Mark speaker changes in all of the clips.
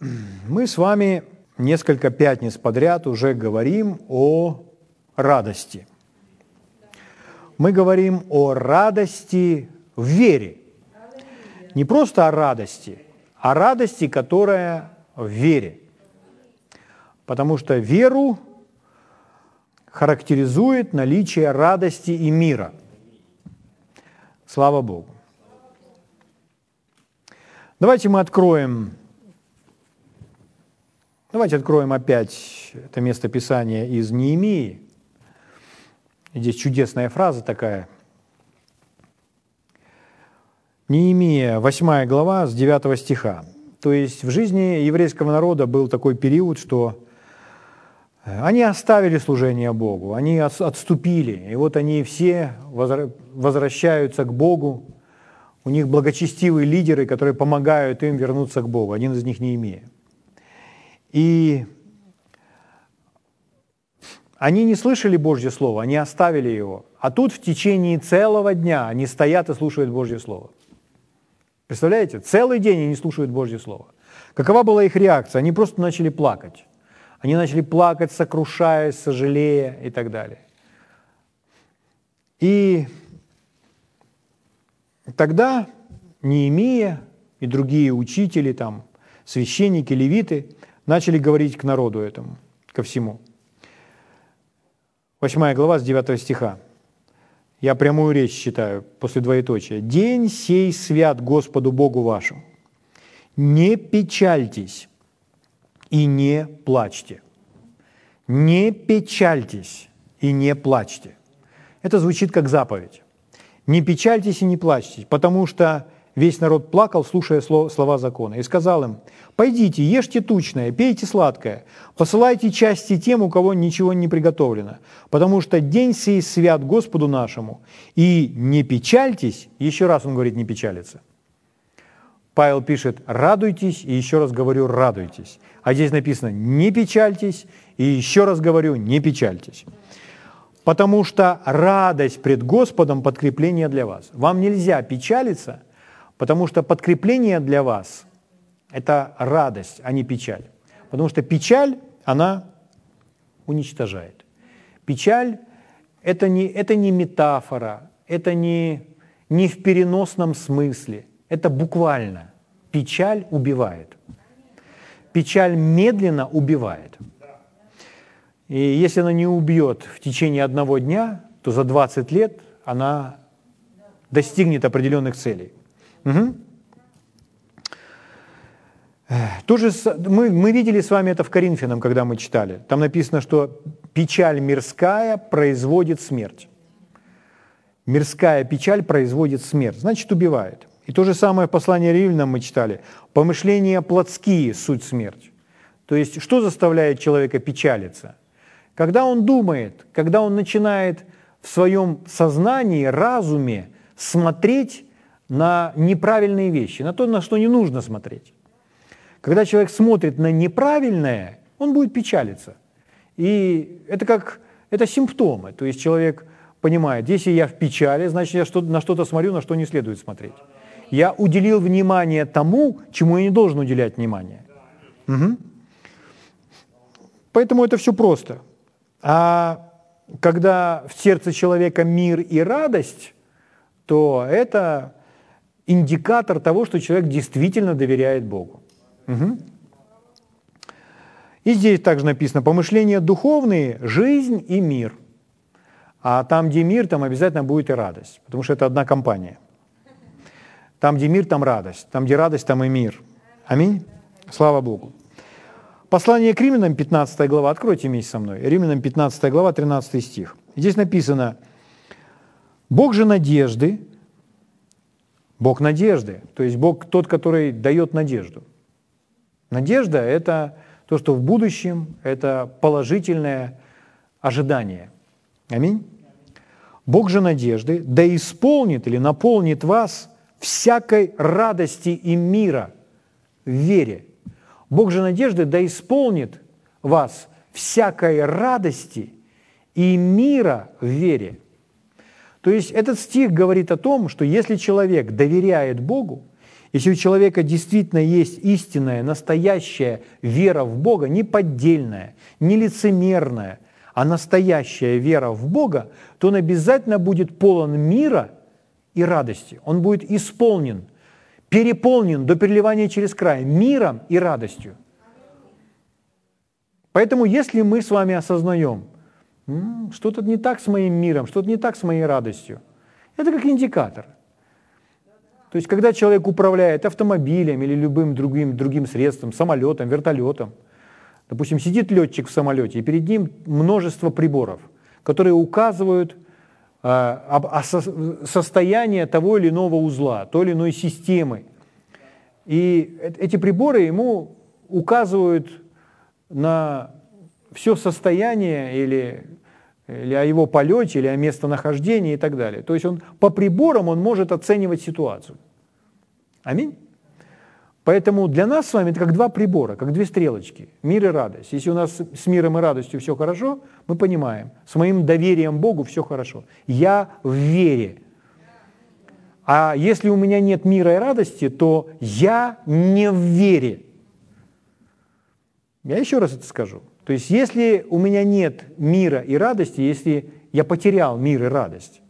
Speaker 1: Мы с вами несколько пятниц подряд уже говорим о радости. Мы говорим о радости в вере. Не просто о радости, а радости, которая в вере. Потому что веру характеризует наличие радости и мира. Слава Богу. Давайте мы откроем, давайте откроем опять это место Писания из Неемии. Здесь чудесная фраза такая. Неемия, 8 глава, с 9 стиха. То есть в жизни еврейского народа был такой период, что они оставили служение Богу, они отступили, и вот они все возвращаются к Богу. У них благочестивые лидеры, которые помогают им вернуться к Богу. Один из них не имея. И они не слышали Божье Слово, они оставили его. А тут в течение целого дня они стоят и слушают Божье Слово. Представляете? Целый день они слушают Божье Слово. Какова была их реакция? Они просто начали плакать. Они начали плакать, сокрушаясь, сожалея и так далее. И тогда Неемия и другие учители, там, священники, левиты начали говорить к народу этому, ко всему. Восьмая глава с 9 стиха. Я прямую речь читаю после двоеточия. «День сей свят Господу Богу вашему. Не печальтесь, и не плачьте. Не печальтесь и не плачьте. Это звучит как заповедь. Не печальтесь и не плачьте, потому что весь народ плакал, слушая слова закона, и сказал им, «Пойдите, ешьте тучное, пейте сладкое, посылайте части тем, у кого ничего не приготовлено, потому что день сей свят Господу нашему, и не печальтесь». Еще раз он говорит, не печалиться. Павел пишет, радуйтесь, и еще раз говорю, радуйтесь. А здесь написано, не печальтесь, и еще раз говорю, не печальтесь. Потому что радость пред Господом – подкрепление для вас. Вам нельзя печалиться, потому что подкрепление для вас – это радость, а не печаль. Потому что печаль, она уничтожает. Печаль – это не, это не метафора, это не, не в переносном смысле, это буквально. Печаль убивает. Печаль медленно убивает. И если она не убьет в течение одного дня, то за 20 лет она достигнет определенных целей. Угу. Тоже мы, мы видели с вами это в Коринфянам, когда мы читали. Там написано, что печаль мирская производит смерть. Мирская печаль производит смерть, значит убивает. И то же самое в послании римлянам мы читали. Помышления плотские – суть смерть. То есть что заставляет человека печалиться? Когда он думает, когда он начинает в своем сознании, разуме смотреть на неправильные вещи, на то, на что не нужно смотреть. Когда человек смотрит на неправильное, он будет печалиться. И это как это симптомы. То есть человек понимает, если я в печали, значит я что, на что-то смотрю, на что не следует смотреть я уделил внимание тому, чему я не должен уделять внимание. Угу. Поэтому это все просто. А когда в сердце человека мир и радость, то это индикатор того, что человек действительно доверяет Богу. Угу. И здесь также написано, помышления духовные – жизнь и мир. А там, где мир, там обязательно будет и радость, потому что это одна компания – там, где мир, там радость. Там, где радость, там и мир. Аминь. Слава Богу. Послание к Римлянам, 15 глава, откройте вместе со мной. Римлянам, 15 глава, 13 стих. Здесь написано, Бог же надежды, Бог надежды, то есть Бог тот, который дает надежду. Надежда – это то, что в будущем, это положительное ожидание. Аминь. Бог же надежды да исполнит или наполнит вас всякой радости и мира в вере. Бог же надежды да исполнит вас всякой радости и мира в вере. То есть этот стих говорит о том, что если человек доверяет Богу, Если у человека действительно есть истинная, настоящая вера в Бога, не поддельная, не лицемерная, а настоящая вера в Бога, то он обязательно будет полон мира и радости. Он будет исполнен, переполнен до переливания через край миром и радостью. Поэтому если мы с вами осознаем, что-то не так с моим миром, что-то не так с моей радостью, это как индикатор – то есть, когда человек управляет автомобилем или любым другим, другим средством, самолетом, вертолетом, допустим, сидит летчик в самолете, и перед ним множество приборов, которые указывают а, о состоянии того или иного узла, той или иной системы. И эти приборы ему указывают на все состояние или, или о его полете, или о местонахождении и так далее. То есть он по приборам он может оценивать ситуацию. Аминь. Поэтому для нас с вами это как два прибора, как две стрелочки. Мир и радость. Если у нас с миром и радостью все хорошо, мы понимаем, с моим доверием Богу все хорошо. Я в вере. А если у меня нет мира и радости, то я не в вере. Я еще раз это скажу. То есть если у меня нет мира и радости, если я потерял мир и радость,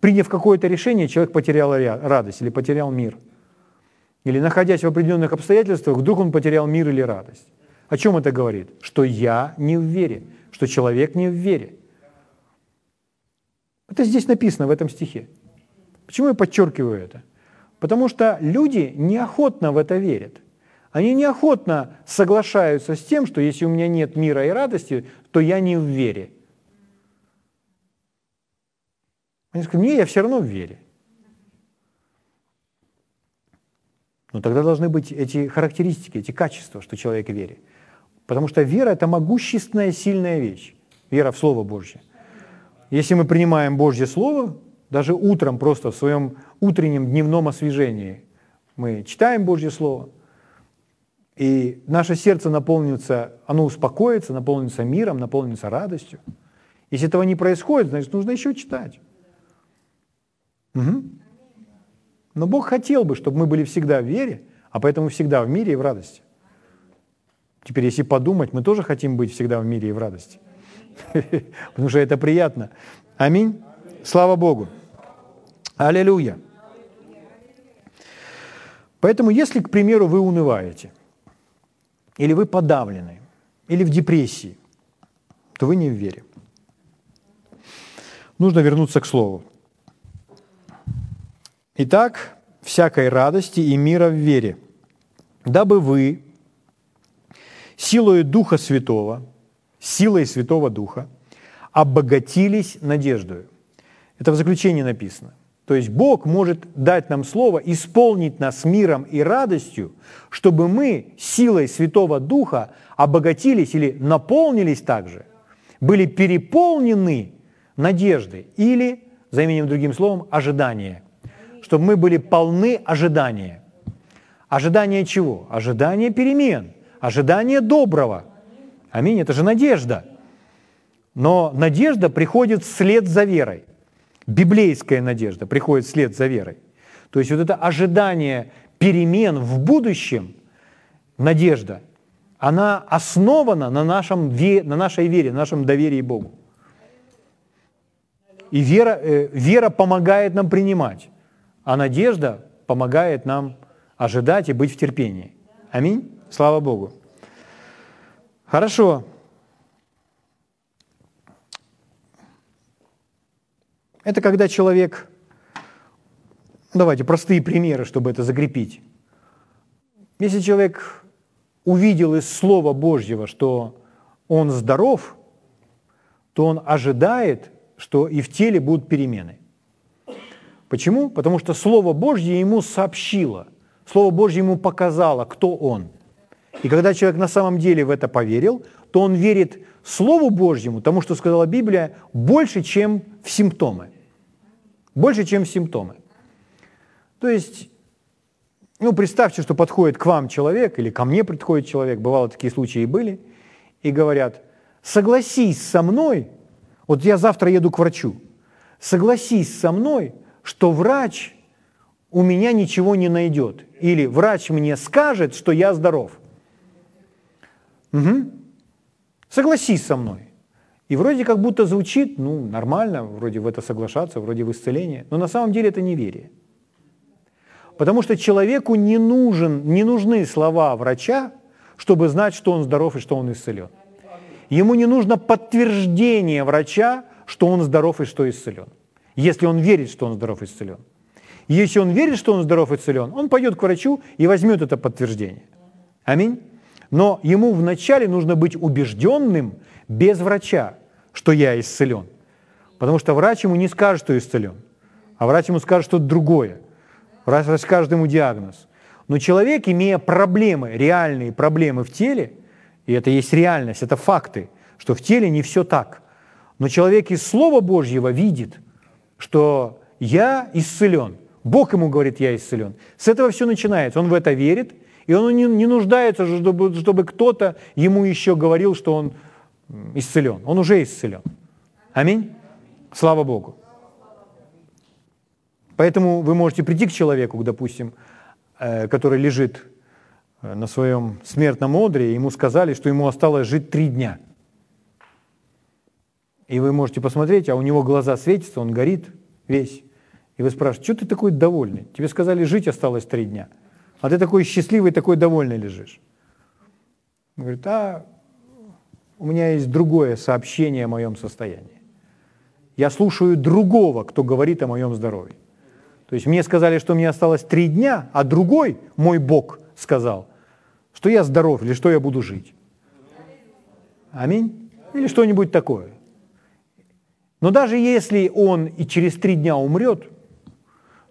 Speaker 1: приняв какое-то решение, человек потерял радость или потерял мир – или находясь в определенных обстоятельствах, вдруг он потерял мир или радость. О чем это говорит? Что я не в вере, что человек не в вере. Это здесь написано в этом стихе. Почему я подчеркиваю это? Потому что люди неохотно в это верят. Они неохотно соглашаются с тем, что если у меня нет мира и радости, то я не в вере. Они скажут, не, я все равно в вере. Но тогда должны быть эти характеристики, эти качества, что человек в вере. Потому что вера – это могущественная, сильная вещь. Вера в Слово Божье. Если мы принимаем Божье Слово, даже утром просто в своем утреннем дневном освежении мы читаем Божье Слово, и наше сердце наполнится, оно успокоится, наполнится миром, наполнится радостью. Если этого не происходит, значит, нужно еще читать. Угу. Но Бог хотел бы, чтобы мы были всегда в вере, а поэтому всегда в мире и в радости. Теперь, если подумать, мы тоже хотим быть всегда в мире и в радости. Потому что это приятно. Аминь. Слава Богу. Аллилуйя. Поэтому, если, к примеру, вы унываете, или вы подавлены, или в депрессии, то вы не в вере. Нужно вернуться к Слову. Итак, всякой радости и мира в вере, дабы вы силой Духа Святого, силой Святого Духа, обогатились надеждою. Это в заключении написано. То есть Бог может дать нам слово, исполнить нас миром и радостью, чтобы мы силой Святого Духа обогатились или наполнились также, были переполнены надеждой или, заменим другим словом, ожидание чтобы мы были полны ожидания. Ожидание чего? Ожидание перемен, ожидание доброго. Аминь, это же надежда. Но надежда приходит вслед за верой. Библейская надежда приходит вслед за верой. То есть вот это ожидание перемен в будущем, надежда, она основана на, нашем, на нашей вере, на нашем доверии Богу. И вера, э, вера помогает нам принимать. А надежда помогает нам ожидать и быть в терпении. Аминь. Слава Богу. Хорошо. Это когда человек, давайте простые примеры, чтобы это закрепить. Если человек увидел из Слова Божьего, что он здоров, то он ожидает, что и в теле будут перемены. Почему? Потому что Слово Божье ему сообщило, Слово Божье ему показало, кто он. И когда человек на самом деле в это поверил, то он верит Слову Божьему, тому, что сказала Библия, больше, чем в симптомы. Больше, чем симптомы. То есть, ну, представьте, что подходит к вам человек, или ко мне подходит человек, бывало такие случаи и были, и говорят, согласись со мной, вот я завтра еду к врачу, согласись со мной, что врач, у меня ничего не найдет. Или врач мне скажет, что я здоров. Угу. Согласись со мной. И вроде как будто звучит, ну, нормально, вроде в это соглашаться, вроде в исцеление. Но на самом деле это неверие. Потому что человеку не, нужен, не нужны слова врача, чтобы знать, что он здоров и что он исцелен. Ему не нужно подтверждение врача, что он здоров и что исцелен. Если он верит, что он здоров и исцелен. Если он верит, что он здоров и исцелен, он пойдет к врачу и возьмет это подтверждение. Аминь. Но ему вначале нужно быть убежденным без врача, что я исцелен. Потому что врач ему не скажет, что исцелен, а врач ему скажет что-то другое. Врач расскажет ему диагноз. Но человек, имея проблемы, реальные проблемы в теле, и это есть реальность, это факты, что в теле не все так. Но человек из Слова Божьего видит, что я исцелен. Бог ему говорит, я исцелен. С этого все начинается. Он в это верит, и он не, не нуждается, чтобы, чтобы кто-то ему еще говорил, что он исцелен. Он уже исцелен. Аминь. Слава Богу. Поэтому вы можете прийти к человеку, допустим, э, который лежит э, на своем смертном одре, и ему сказали, что ему осталось жить три дня. И вы можете посмотреть, а у него глаза светятся, он горит весь. И вы спрашиваете, что ты такой довольный? Тебе сказали, жить осталось три дня. А ты такой счастливый, такой довольный лежишь. Он говорит, а у меня есть другое сообщение о моем состоянии. Я слушаю другого, кто говорит о моем здоровье. То есть мне сказали, что мне осталось три дня, а другой, мой Бог, сказал, что я здоров или что я буду жить. Аминь. Или что-нибудь такое. Но даже если он и через три дня умрет,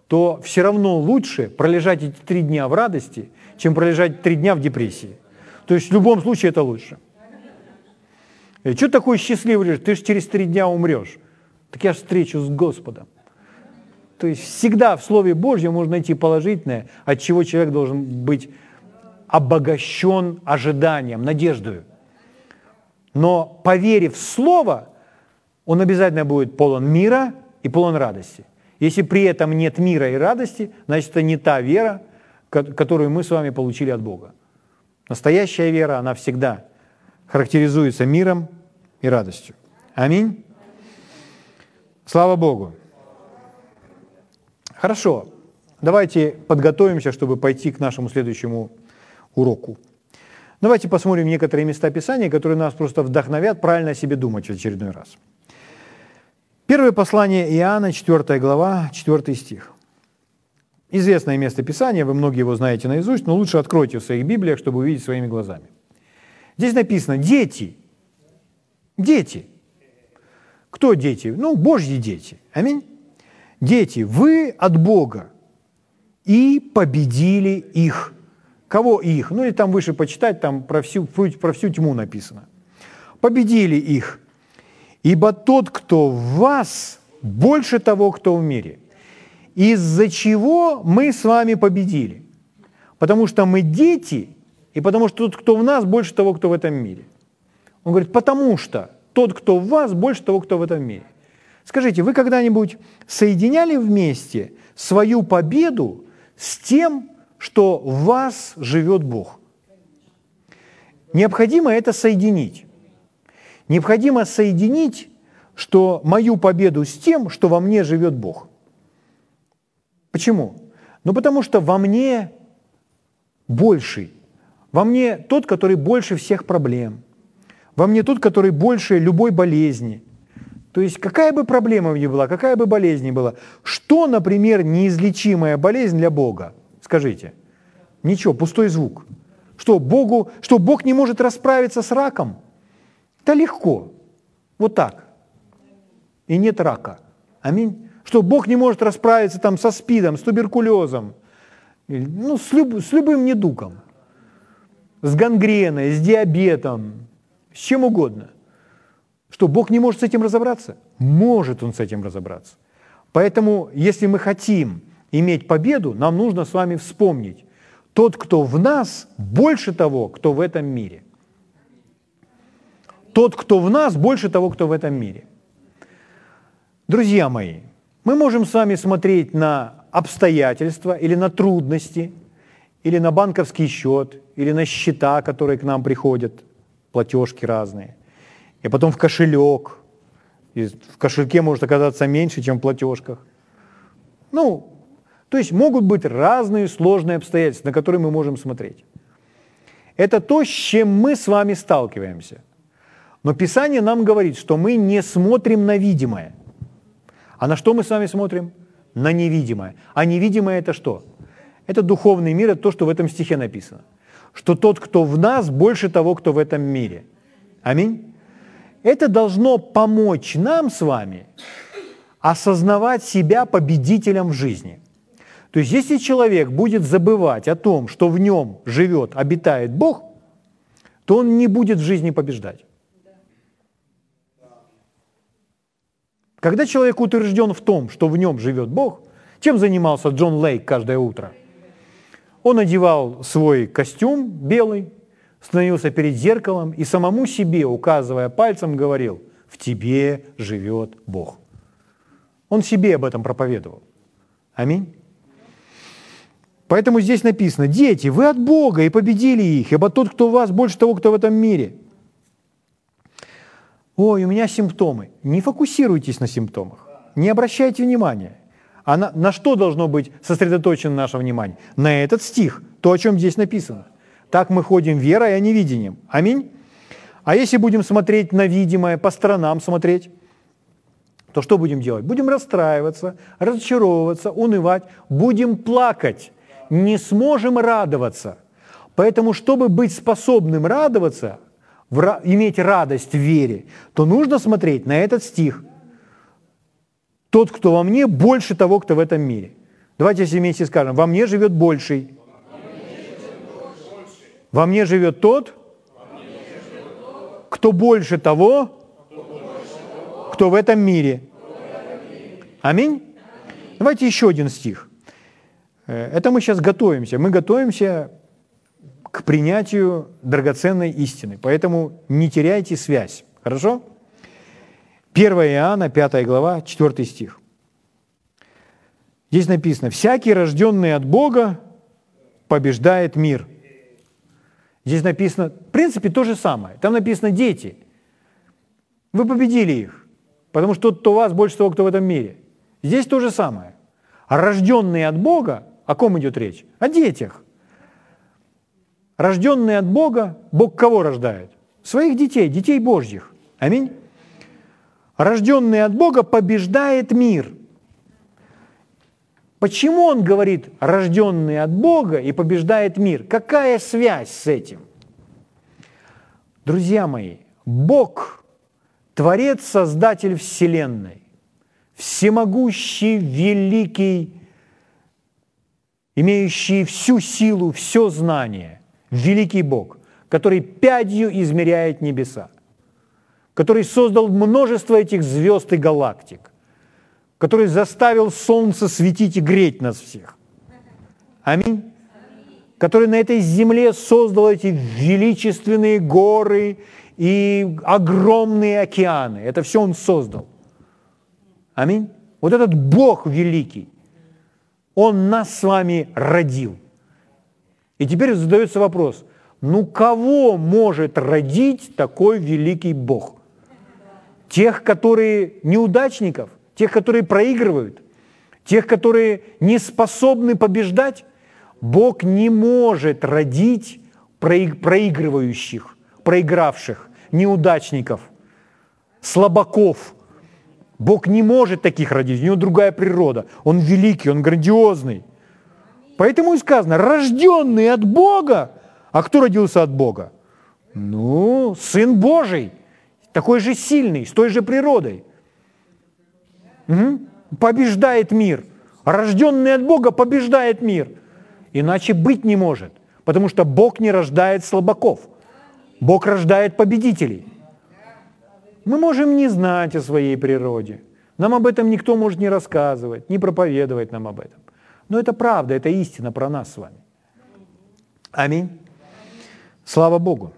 Speaker 1: то все равно лучше пролежать эти три дня в радости, чем пролежать три дня в депрессии. То есть в любом случае это лучше. Что такое счастливый? Ты же через три дня умрешь. Так я же встречу с Господом. То есть всегда в Слове Божьем можно найти положительное, от чего человек должен быть обогащен ожиданием, надеждой. Но поверив в Слово, он обязательно будет полон мира и полон радости. Если при этом нет мира и радости, значит, это не та вера, которую мы с вами получили от Бога. Настоящая вера, она всегда характеризуется миром и радостью. Аминь. Слава Богу. Хорошо, давайте подготовимся, чтобы пойти к нашему следующему уроку. Давайте посмотрим некоторые места Писания, которые нас просто вдохновят правильно о себе думать в очередной раз. Первое послание Иоанна, 4 глава, 4 стих. Известное место Писания, вы многие его знаете наизусть, но лучше откройте в своих Библиях, чтобы увидеть своими глазами. Здесь написано «дети». Дети. Кто дети? Ну, Божьи дети. Аминь. Дети, вы от Бога и победили их. Кого их? Ну, или там выше почитать, там про всю, про всю тьму написано. Победили их. Ибо тот, кто в вас, больше того, кто в мире. Из-за чего мы с вами победили? Потому что мы дети, и потому что тот, кто в нас, больше того, кто в этом мире. Он говорит, потому что тот, кто в вас, больше того, кто в этом мире. Скажите, вы когда-нибудь соединяли вместе свою победу с тем, что в вас живет Бог? Необходимо это соединить. Необходимо соединить, что мою победу с тем, что во мне живет Бог. Почему? Ну потому что во мне больший. Во мне тот, который больше всех проблем. Во мне тот, который больше любой болезни. То есть какая бы проблема ни была, какая бы болезнь ни была, что, например, неизлечимая болезнь для Бога? Скажите. Ничего, пустой звук. Что, Богу, что Бог не может расправиться с раком? Да легко. Вот так. И нет рака. Аминь. Что Бог не может расправиться там со спидом, с туберкулезом, ну, с, люб, с любым недугом, с гангреной, с диабетом, с чем угодно. Что Бог не может с этим разобраться? Может Он с этим разобраться. Поэтому, если мы хотим иметь победу, нам нужно с вами вспомнить, тот, кто в нас, больше того, кто в этом мире. Тот, кто в нас, больше того, кто в этом мире. Друзья мои, мы можем с вами смотреть на обстоятельства или на трудности, или на банковский счет, или на счета, которые к нам приходят, платежки разные, и потом в кошелек. И в кошельке может оказаться меньше, чем в платежках. Ну, то есть могут быть разные сложные обстоятельства, на которые мы можем смотреть. Это то, с чем мы с вами сталкиваемся. Но Писание нам говорит, что мы не смотрим на видимое. А на что мы с вами смотрим? На невидимое. А невидимое это что? Это духовный мир, это то, что в этом стихе написано. Что тот, кто в нас, больше того, кто в этом мире. Аминь. Это должно помочь нам с вами осознавать себя победителем в жизни. То есть если человек будет забывать о том, что в нем живет, обитает Бог, то он не будет в жизни побеждать. Когда человек утвержден в том, что в нем живет Бог, чем занимался Джон Лейк каждое утро? Он одевал свой костюм белый, становился перед зеркалом и самому себе, указывая пальцем, говорил, в тебе живет Бог. Он себе об этом проповедовал. Аминь. Поэтому здесь написано, дети, вы от Бога и победили их, ибо тот, кто у вас, больше того, кто в этом мире. Ой, у меня симптомы. Не фокусируйтесь на симптомах, не обращайте внимания. А на, на что должно быть сосредоточено наше внимание? На этот стих, то, о чем здесь написано. Так мы ходим верой, а не видением. Аминь. А если будем смотреть на видимое, по сторонам смотреть, то что будем делать? Будем расстраиваться, разочаровываться, унывать, будем плакать не сможем радоваться. Поэтому, чтобы быть способным радоваться, иметь радость в вере, то нужно смотреть на этот стих. Тот, кто во мне, больше того, кто в этом мире. Давайте все вместе скажем, во мне живет больший. Во мне живет тот, кто больше того, кто в этом мире. Аминь. Давайте еще один стих. Э, это мы сейчас готовимся. Мы готовимся к принятию драгоценной истины. Поэтому не теряйте связь. Хорошо? 1 Иоанна, 5 глава, 4 стих. Здесь написано, «Всякий, рожденный от Бога, побеждает мир». Здесь написано, в принципе, то же самое. Там написано «дети». Вы победили их, потому что тот, у вас, больше того, кто в этом мире. Здесь то же самое. А рожденные от Бога о ком идет речь? О детях. Рожденные от Бога, Бог кого рождает? Своих детей, детей Божьих. Аминь. Рожденный от Бога побеждает мир. Почему он говорит рожденный от Бога и побеждает мир? Какая связь с этим? Друзья мои, Бог, Творец, Создатель Вселенной, всемогущий, великий, имеющий всю силу, все знание, великий Бог, который пятью измеряет небеса, который создал множество этих звезд и галактик, который заставил солнце светить и греть нас всех. Аминь. Который на этой земле создал эти величественные горы и огромные океаны. Это все Он создал. Аминь. Вот этот Бог великий, он нас с вами родил. И теперь задается вопрос, ну кого может родить такой великий Бог? Тех, которые неудачников, тех, которые проигрывают, тех, которые не способны побеждать? Бог не может родить проигрывающих, проигравших, неудачников, слабаков, Бог не может таких родить, у него другая природа. Он великий, он грандиозный. Поэтому и сказано, рожденный от Бога. А кто родился от Бога? Ну, Сын Божий, такой же сильный, с той же природой. Угу. Побеждает мир. Рожденный от Бога побеждает мир. Иначе быть не может, потому что Бог не рождает слабаков. Бог рождает победителей. Мы можем не знать о своей природе. Нам об этом никто может не рассказывать, не проповедовать нам об этом. Но это правда, это истина про нас с вами. Аминь. Слава Богу.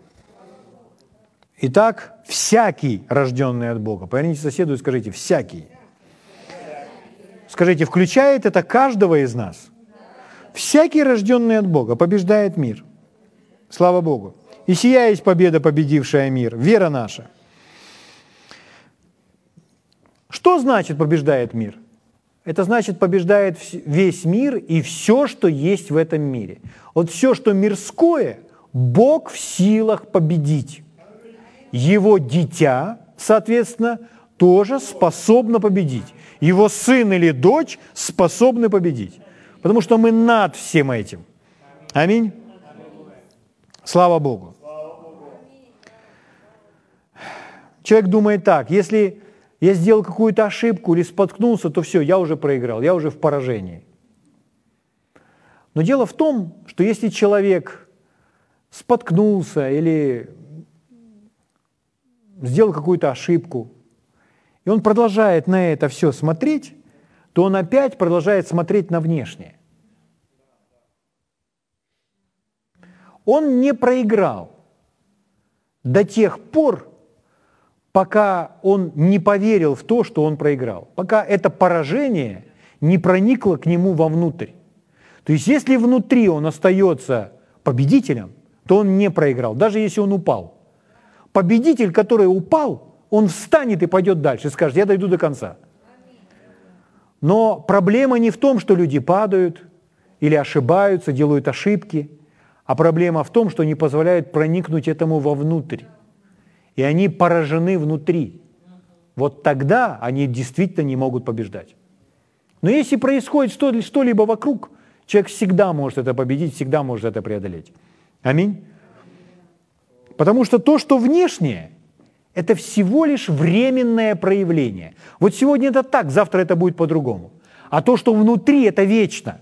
Speaker 1: Итак, всякий, рожденный от Бога. Поверните соседу и скажите, всякий. Скажите, включает это каждого из нас? Всякий, рожденный от Бога, побеждает мир. Слава Богу. И сия есть победа, победившая мир, вера наша. Что значит побеждает мир? Это значит побеждает весь мир и все, что есть в этом мире. Вот все, что мирское, Бог в силах победить. Его дитя, соответственно, тоже способно победить. Его сын или дочь способны победить. Потому что мы над всем этим. Аминь. Слава Богу. Человек думает так, если я сделал какую-то ошибку или споткнулся, то все, я уже проиграл, я уже в поражении. Но дело в том, что если человек споткнулся или сделал какую-то ошибку, и он продолжает на это все смотреть, то он опять продолжает смотреть на внешнее. Он не проиграл до тех пор, пока он не поверил в то, что он проиграл, пока это поражение не проникло к нему вовнутрь. То есть если внутри он остается победителем, то он не проиграл, даже если он упал. Победитель, который упал, он встанет и пойдет дальше, скажет, я дойду до конца. Но проблема не в том, что люди падают или ошибаются, делают ошибки, а проблема в том, что не позволяют проникнуть этому вовнутрь. И они поражены внутри. Вот тогда они действительно не могут побеждать. Но если происходит что-либо вокруг, человек всегда может это победить, всегда может это преодолеть. Аминь. Потому что то, что внешнее, это всего лишь временное проявление. Вот сегодня это так, завтра это будет по-другому. А то, что внутри, это вечно.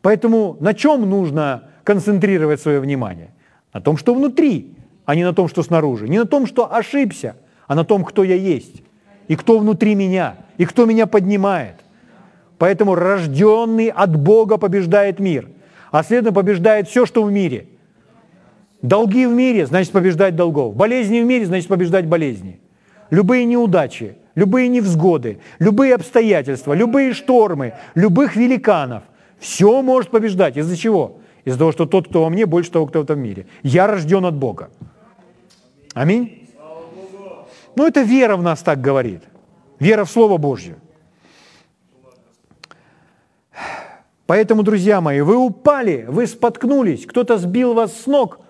Speaker 1: Поэтому на чем нужно концентрировать свое внимание? На том, что внутри, а не на том, что снаружи. Не на том, что ошибся, а на том, кто я есть. И кто внутри меня, и кто меня поднимает. Поэтому рожденный от Бога побеждает мир, а следовательно побеждает все, что в мире – Долги в мире, значит побеждать долгов. Болезни в мире, значит побеждать болезни. Любые неудачи, любые невзгоды, любые обстоятельства, любые штормы, любых великанов. Все может побеждать. Из-за чего? Из-за того, что тот, кто во мне, больше того, кто в этом мире. Я рожден от Бога. Аминь. Ну, это вера в нас так говорит. Вера в Слово Божье. Поэтому, друзья мои, вы упали, вы споткнулись, кто-то сбил вас с ног,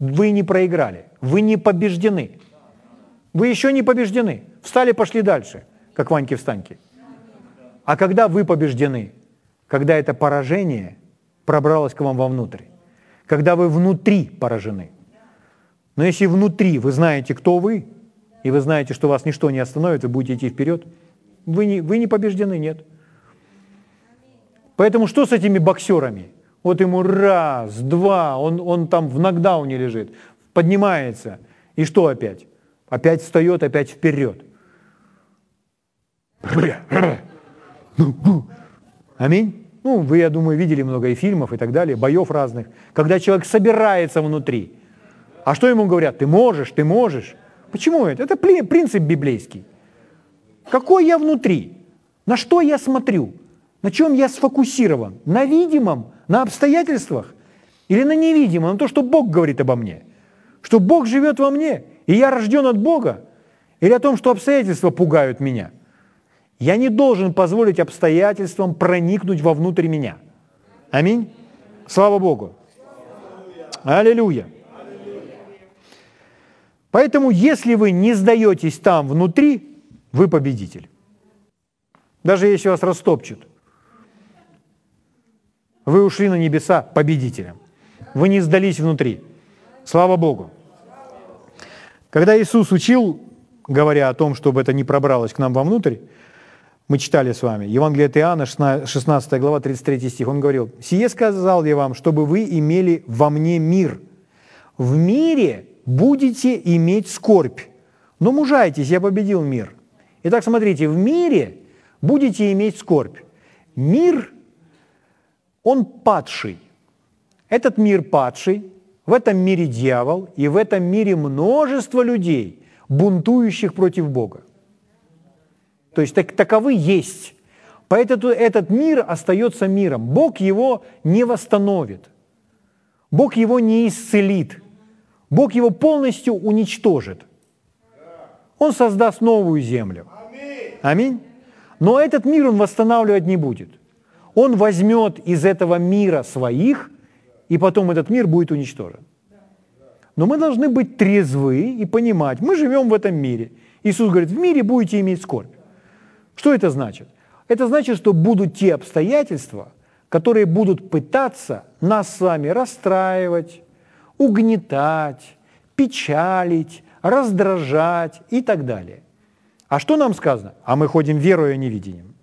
Speaker 1: вы не проиграли, вы не побеждены. Вы еще не побеждены. Встали, пошли дальше, как Ваньки-встаньки. А когда вы побеждены? Когда это поражение пробралось к вам вовнутрь. Когда вы внутри поражены. Но если внутри вы знаете, кто вы, и вы знаете, что вас ничто не остановит, вы будете идти вперед, вы не, вы не побеждены, нет. Поэтому что с этими боксерами? Вот ему раз, два, он, он там в нокдауне лежит, поднимается. И что опять? Опять встает, опять вперед. Аминь. Ну, вы, я думаю, видели много и фильмов и так далее, боев разных, когда человек собирается внутри. А что ему говорят? Ты можешь, ты можешь. Почему это? Это принцип библейский. Какой я внутри? На что я смотрю? На чем я сфокусирован? На видимом на обстоятельствах или на невидимом, на то, что Бог говорит обо мне? Что Бог живет во мне, и я рожден от Бога? Или о том, что обстоятельства пугают меня? Я не должен позволить обстоятельствам проникнуть вовнутрь меня. Аминь. Слава Богу. Аллилуйя. Поэтому, если вы не сдаетесь там внутри, вы победитель. Даже если вас растопчут. Вы ушли на небеса победителем. Вы не сдались внутри. Слава Богу. Когда Иисус учил, говоря о том, чтобы это не пробралось к нам вовнутрь, мы читали с вами, Евангелие от Иоанна, 16 глава, 33 стих, он говорил, «Сие сказал я вам, чтобы вы имели во мне мир. В мире будете иметь скорбь, но мужайтесь, я победил мир». Итак, смотрите, в мире будете иметь скорбь. Мир он падший. Этот мир падший, в этом мире дьявол, и в этом мире множество людей, бунтующих против Бога. То есть так, таковы есть. Поэтому этот мир остается миром. Бог его не восстановит. Бог его не исцелит. Бог его полностью уничтожит. Он создаст новую землю. Аминь. Но этот мир он восстанавливать не будет. Он возьмет из этого мира своих, и потом этот мир будет уничтожен. Но мы должны быть трезвы и понимать, мы живем в этом мире. Иисус говорит, в мире будете иметь скорбь. Что это значит? Это значит, что будут те обстоятельства, которые будут пытаться нас с вами расстраивать, угнетать, печалить, раздражать и так далее. А что нам сказано? А мы ходим верою, а не видением.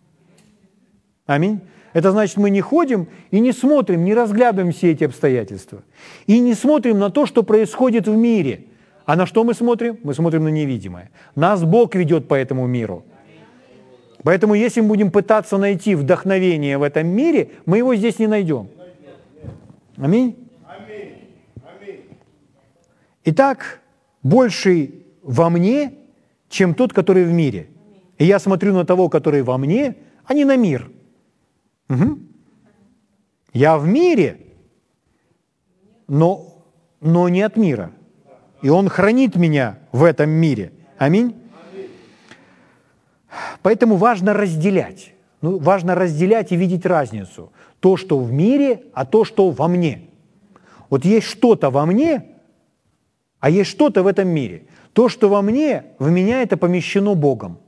Speaker 1: Аминь. Это значит, мы не ходим и не смотрим, не разглядываем все эти обстоятельства. И не смотрим на то, что происходит в мире. А на что мы смотрим? Мы смотрим на невидимое. Нас Бог ведет по этому миру. Поэтому если мы будем пытаться найти вдохновение в этом мире, мы его здесь не найдем. Аминь. Итак, больший во мне, чем тот, который в мире. И я смотрю на того, который во мне, а не на мир – Угу. Я в мире, но, но не от мира. И Он хранит меня в этом мире. Аминь. Поэтому важно разделять. Ну, важно разделять и видеть разницу. То, что в мире, а то, что во мне. Вот есть что-то во мне, а есть что-то в этом мире. То, что во мне, в меня это помещено Богом.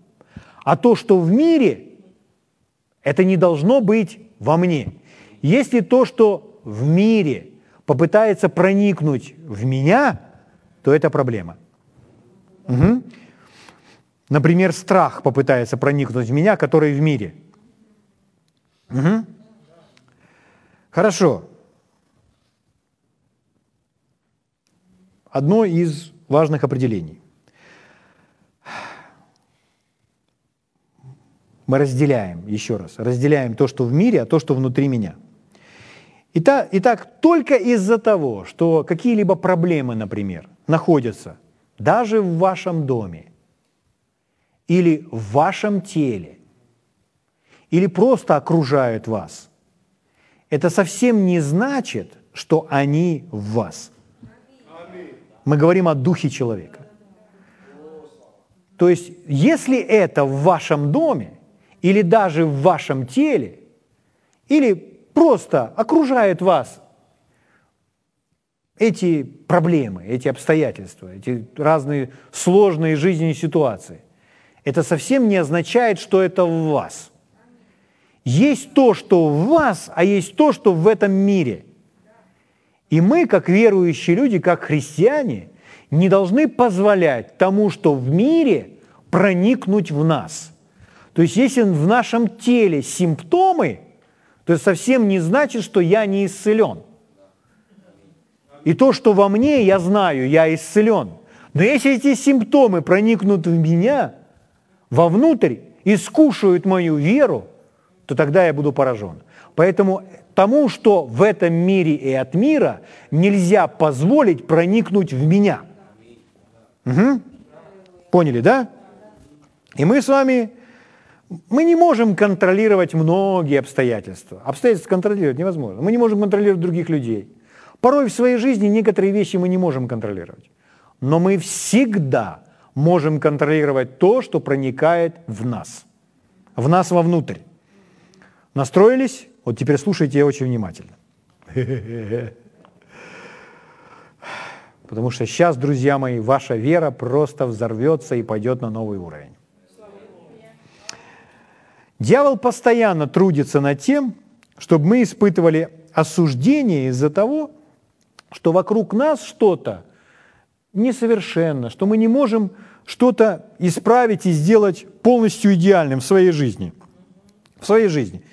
Speaker 1: А то, что в мире, это не должно быть во мне. Если то, что в мире попытается проникнуть в меня, то это проблема. Угу. Например, страх попытается проникнуть в меня, который в мире. Угу. Хорошо. Одно из важных определений. Мы разделяем, еще раз, разделяем то, что в мире, а то, что внутри меня. Итак, итак только из-за того, что какие-либо проблемы, например, находятся даже в вашем доме или в вашем теле, или просто окружают вас, это совсем не значит, что они в вас. Мы говорим о духе человека. То есть, если это в вашем доме, или даже в вашем теле, или просто окружает вас эти проблемы, эти обстоятельства, эти разные сложные жизненные ситуации, это совсем не означает, что это в вас. Есть то, что в вас, а есть то, что в этом мире. И мы, как верующие люди, как христиане, не должны позволять тому, что в мире, проникнуть в нас – то есть если в нашем теле симптомы, то это совсем не значит, что я не исцелен. И то, что во мне, я знаю, я исцелен. Но если эти симптомы проникнут в меня, вовнутрь, и скушают мою веру, то тогда я буду поражен. Поэтому тому, что в этом мире и от мира, нельзя позволить проникнуть в меня. Угу. Поняли, да? И мы с вами мы не можем контролировать многие обстоятельства. Обстоятельства контролировать невозможно. Мы не можем контролировать других людей. Порой в своей жизни некоторые вещи мы не можем контролировать. Но мы всегда можем контролировать то, что проникает в нас. В нас вовнутрь. Настроились? Вот теперь слушайте очень внимательно. Потому что сейчас, друзья мои, ваша вера просто взорвется и пойдет на новый уровень. Дьявол постоянно трудится над тем, чтобы мы испытывали осуждение из-за того, что вокруг нас что-то несовершенно, что мы не можем что-то исправить и сделать полностью идеальным в своей жизни. В своей жизни.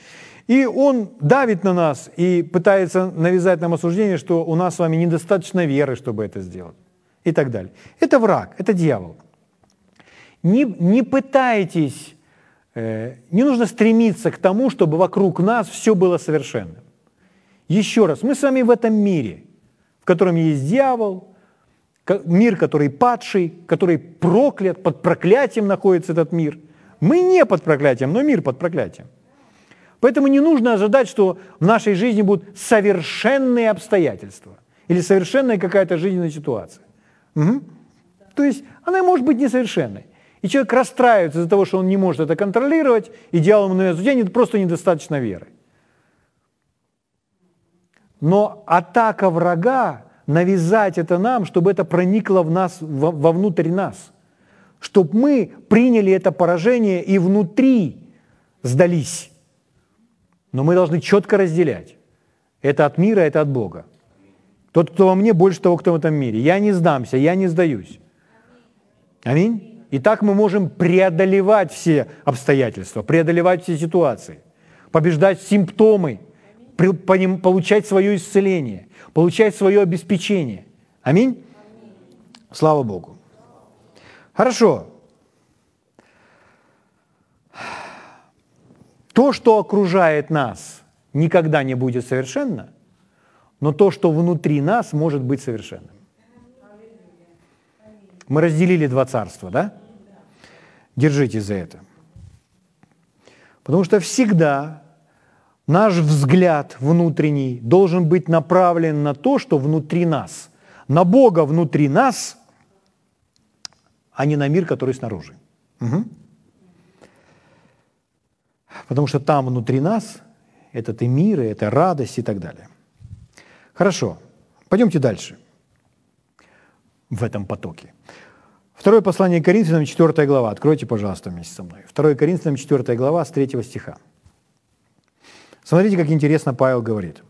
Speaker 1: И он давит на нас и пытается навязать нам осуждение, что у нас с вами недостаточно веры, чтобы это сделать. И так далее. Это враг, это дьявол. Не, не пытайтесь не нужно стремиться к тому, чтобы вокруг нас все было совершенным. Еще раз, мы с вами в этом мире, в котором есть дьявол, мир, который падший, который проклят, под проклятием находится этот мир. Мы не под проклятием, но мир под проклятием. Поэтому не нужно ожидать, что в нашей жизни будут совершенные обстоятельства или совершенная какая-то жизненная ситуация. Угу. То есть она может быть несовершенной. И человек расстраивается из-за того, что он не может это контролировать, и дьявол ему навязывает, просто недостаточно веры. Но атака врага навязать это нам, чтобы это проникло в нас, вовнутрь нас, чтобы мы приняли это поражение и внутри сдались. Но мы должны четко разделять. Это от мира, это от Бога. Тот, кто во мне, больше того, кто в этом мире. Я не сдамся, я не сдаюсь. Аминь. И так мы можем преодолевать все обстоятельства, преодолевать все ситуации, побеждать симптомы, получать свое исцеление, получать свое обеспечение. Аминь? Слава Богу. Хорошо. То, что окружает нас, никогда не будет совершенно, но то, что внутри нас, может быть совершенным. Мы разделили два царства, да? Держитесь за это. Потому что всегда наш взгляд внутренний должен быть направлен на то, что внутри нас, на Бога внутри нас, а не на мир, который снаружи. Угу. Потому что там внутри нас этот и мир, и это радость и так далее. Хорошо, пойдемте дальше в этом потоке. Второе послание Коринфянам, 4 глава. Откройте, пожалуйста, вместе со мной. 2 Коринфянам, 4 глава, с 3 стиха. Смотрите, как интересно Павел говорит.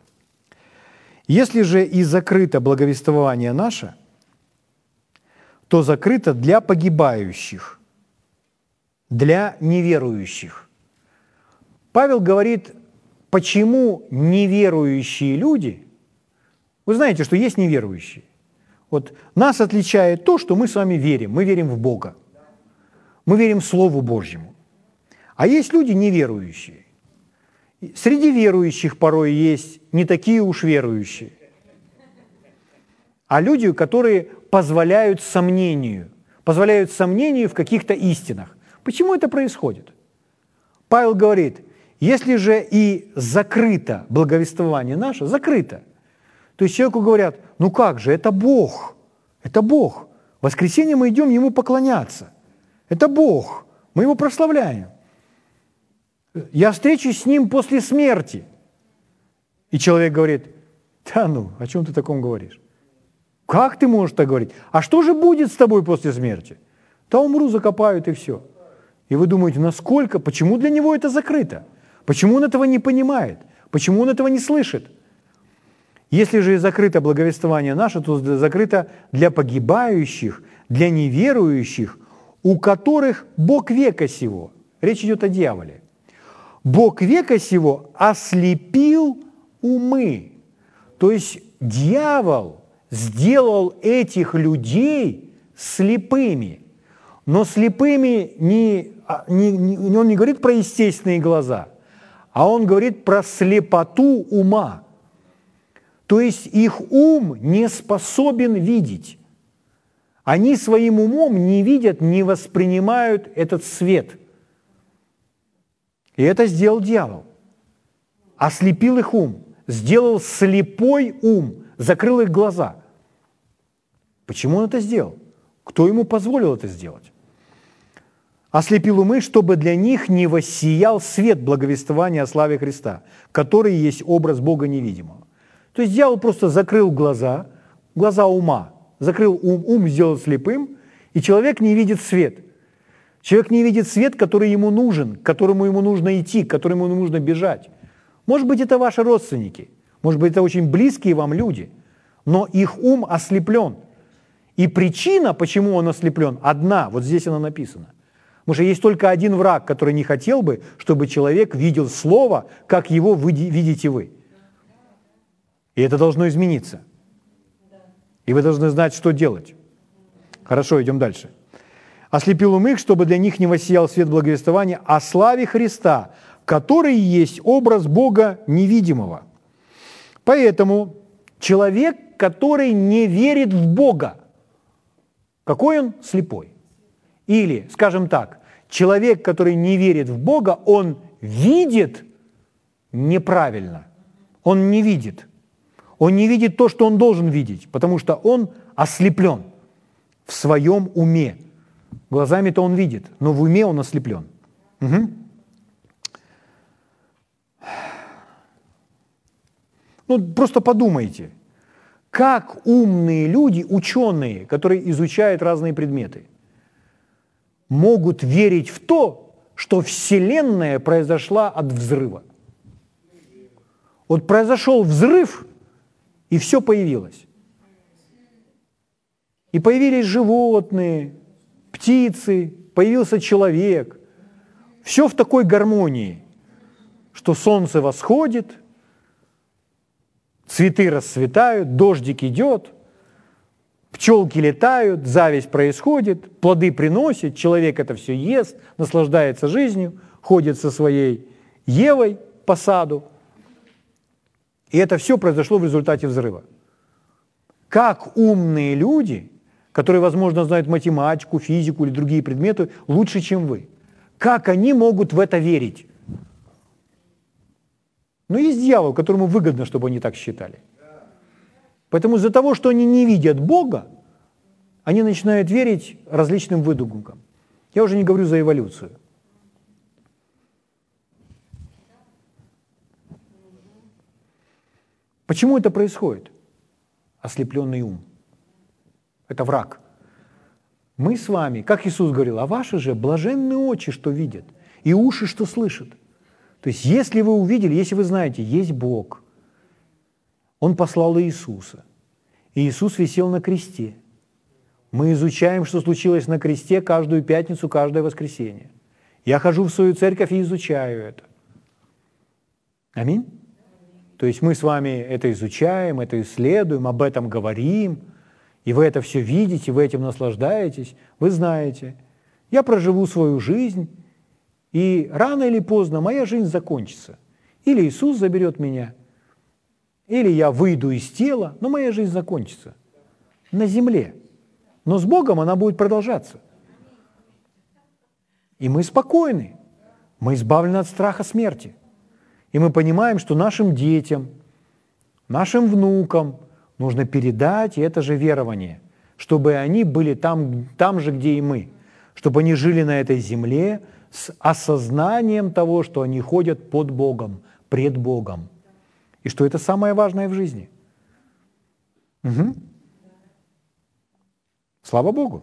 Speaker 1: «Если же и закрыто благовествование наше, то закрыто для погибающих, для неверующих». Павел говорит, почему неверующие люди, вы знаете, что есть неверующие, вот нас отличает то, что мы с вами верим. Мы верим в Бога. Мы верим Слову Божьему. А есть люди неверующие. Среди верующих порой есть не такие уж верующие, а люди, которые позволяют сомнению, позволяют сомнению в каких-то истинах. Почему это происходит? Павел говорит, если же и закрыто благовествование наше, закрыто – то есть человеку говорят, ну как же, это Бог, это Бог. В воскресенье мы идем Ему поклоняться. Это Бог, мы Его прославляем. Я встречусь с Ним после смерти. И человек говорит, да ну, о чем ты таком говоришь? Как ты можешь так говорить? А что же будет с тобой после смерти? Да умру, закопают и все. И вы думаете, насколько, почему для него это закрыто? Почему он этого не понимает? Почему он этого не слышит? Если же и закрыто благовествование наше, то закрыто для погибающих, для неверующих, у которых Бог века сего. Речь идет о дьяволе. Бог века сего ослепил умы. То есть дьявол сделал этих людей слепыми. Но слепыми не, а, не, не, он не говорит про естественные глаза, а он говорит про слепоту ума – то есть их ум не способен видеть. Они своим умом не видят, не воспринимают этот свет. И это сделал дьявол. Ослепил их ум, сделал слепой ум, закрыл их глаза. Почему он это сделал? Кто ему позволил это сделать? Ослепил умы, чтобы для них не воссиял свет благовествования о славе Христа, который есть образ Бога невидимого. То есть дьявол просто закрыл глаза, глаза ума, закрыл ум, ум сделал слепым, и человек не видит свет. Человек не видит свет, который ему нужен, к которому ему нужно идти, к которому ему нужно бежать. Может быть, это ваши родственники, может быть, это очень близкие вам люди, но их ум ослеплен. И причина, почему он ослеплен, одна, вот здесь она написана. Потому что есть только один враг, который не хотел бы, чтобы человек видел Слово, как его видите вы. И это должно измениться. И вы должны знать, что делать. Хорошо, идем дальше. «Ослепил ум их, чтобы для них не воссиял свет благовествования о славе Христа, который есть образ Бога невидимого». Поэтому человек, который не верит в Бога, какой он? Слепой. Или, скажем так, человек, который не верит в Бога, он видит, неправильно. Он не видит. Он не видит то, что он должен видеть, потому что он ослеплен в своем уме. Глазами-то он видит, но в уме он ослеплен. Угу. Ну, просто подумайте, как умные люди, ученые, которые изучают разные предметы, могут верить в то, что Вселенная произошла от взрыва. Вот произошел взрыв, и все появилось. И появились животные, птицы, появился человек. Все в такой гармонии, что солнце восходит, цветы расцветают, дождик идет, пчелки летают, зависть происходит, плоды приносит, человек это все ест, наслаждается жизнью, ходит со своей Евой по саду. И это все произошло в результате взрыва. Как умные люди, которые, возможно, знают математику, физику или другие предметы лучше, чем вы, как они могут в это верить? Но есть дьявол, которому выгодно, чтобы они так считали. Поэтому из-за того, что они не видят Бога, они начинают верить различным выдумкам. Я уже не говорю за эволюцию. Почему это происходит? Ослепленный ум. Это враг. Мы с вами, как Иисус говорил, а ваши же блаженные очи, что видят, и уши, что слышат – то есть если вы увидели, если вы знаете, есть Бог, Он послал Иисуса, и Иисус висел на кресте. Мы изучаем, что случилось на кресте каждую пятницу, каждое воскресенье. Я хожу в свою церковь и изучаю это. Аминь? То есть мы с вами это изучаем, это исследуем, об этом говорим, и вы это все видите, вы этим наслаждаетесь, вы знаете. Я проживу свою жизнь, и рано или поздно моя жизнь закончится. Или Иисус заберет меня, или я выйду из тела, но моя жизнь закончится на земле. Но с Богом она будет продолжаться. И мы спокойны. Мы избавлены от страха смерти. И мы понимаем, что нашим детям, нашим внукам нужно передать это же верование, чтобы они были там, там же, где и мы, чтобы они жили на этой земле, с осознанием того, что они ходят под Богом, пред Богом. И что это самое важное в жизни. Угу. Слава Богу.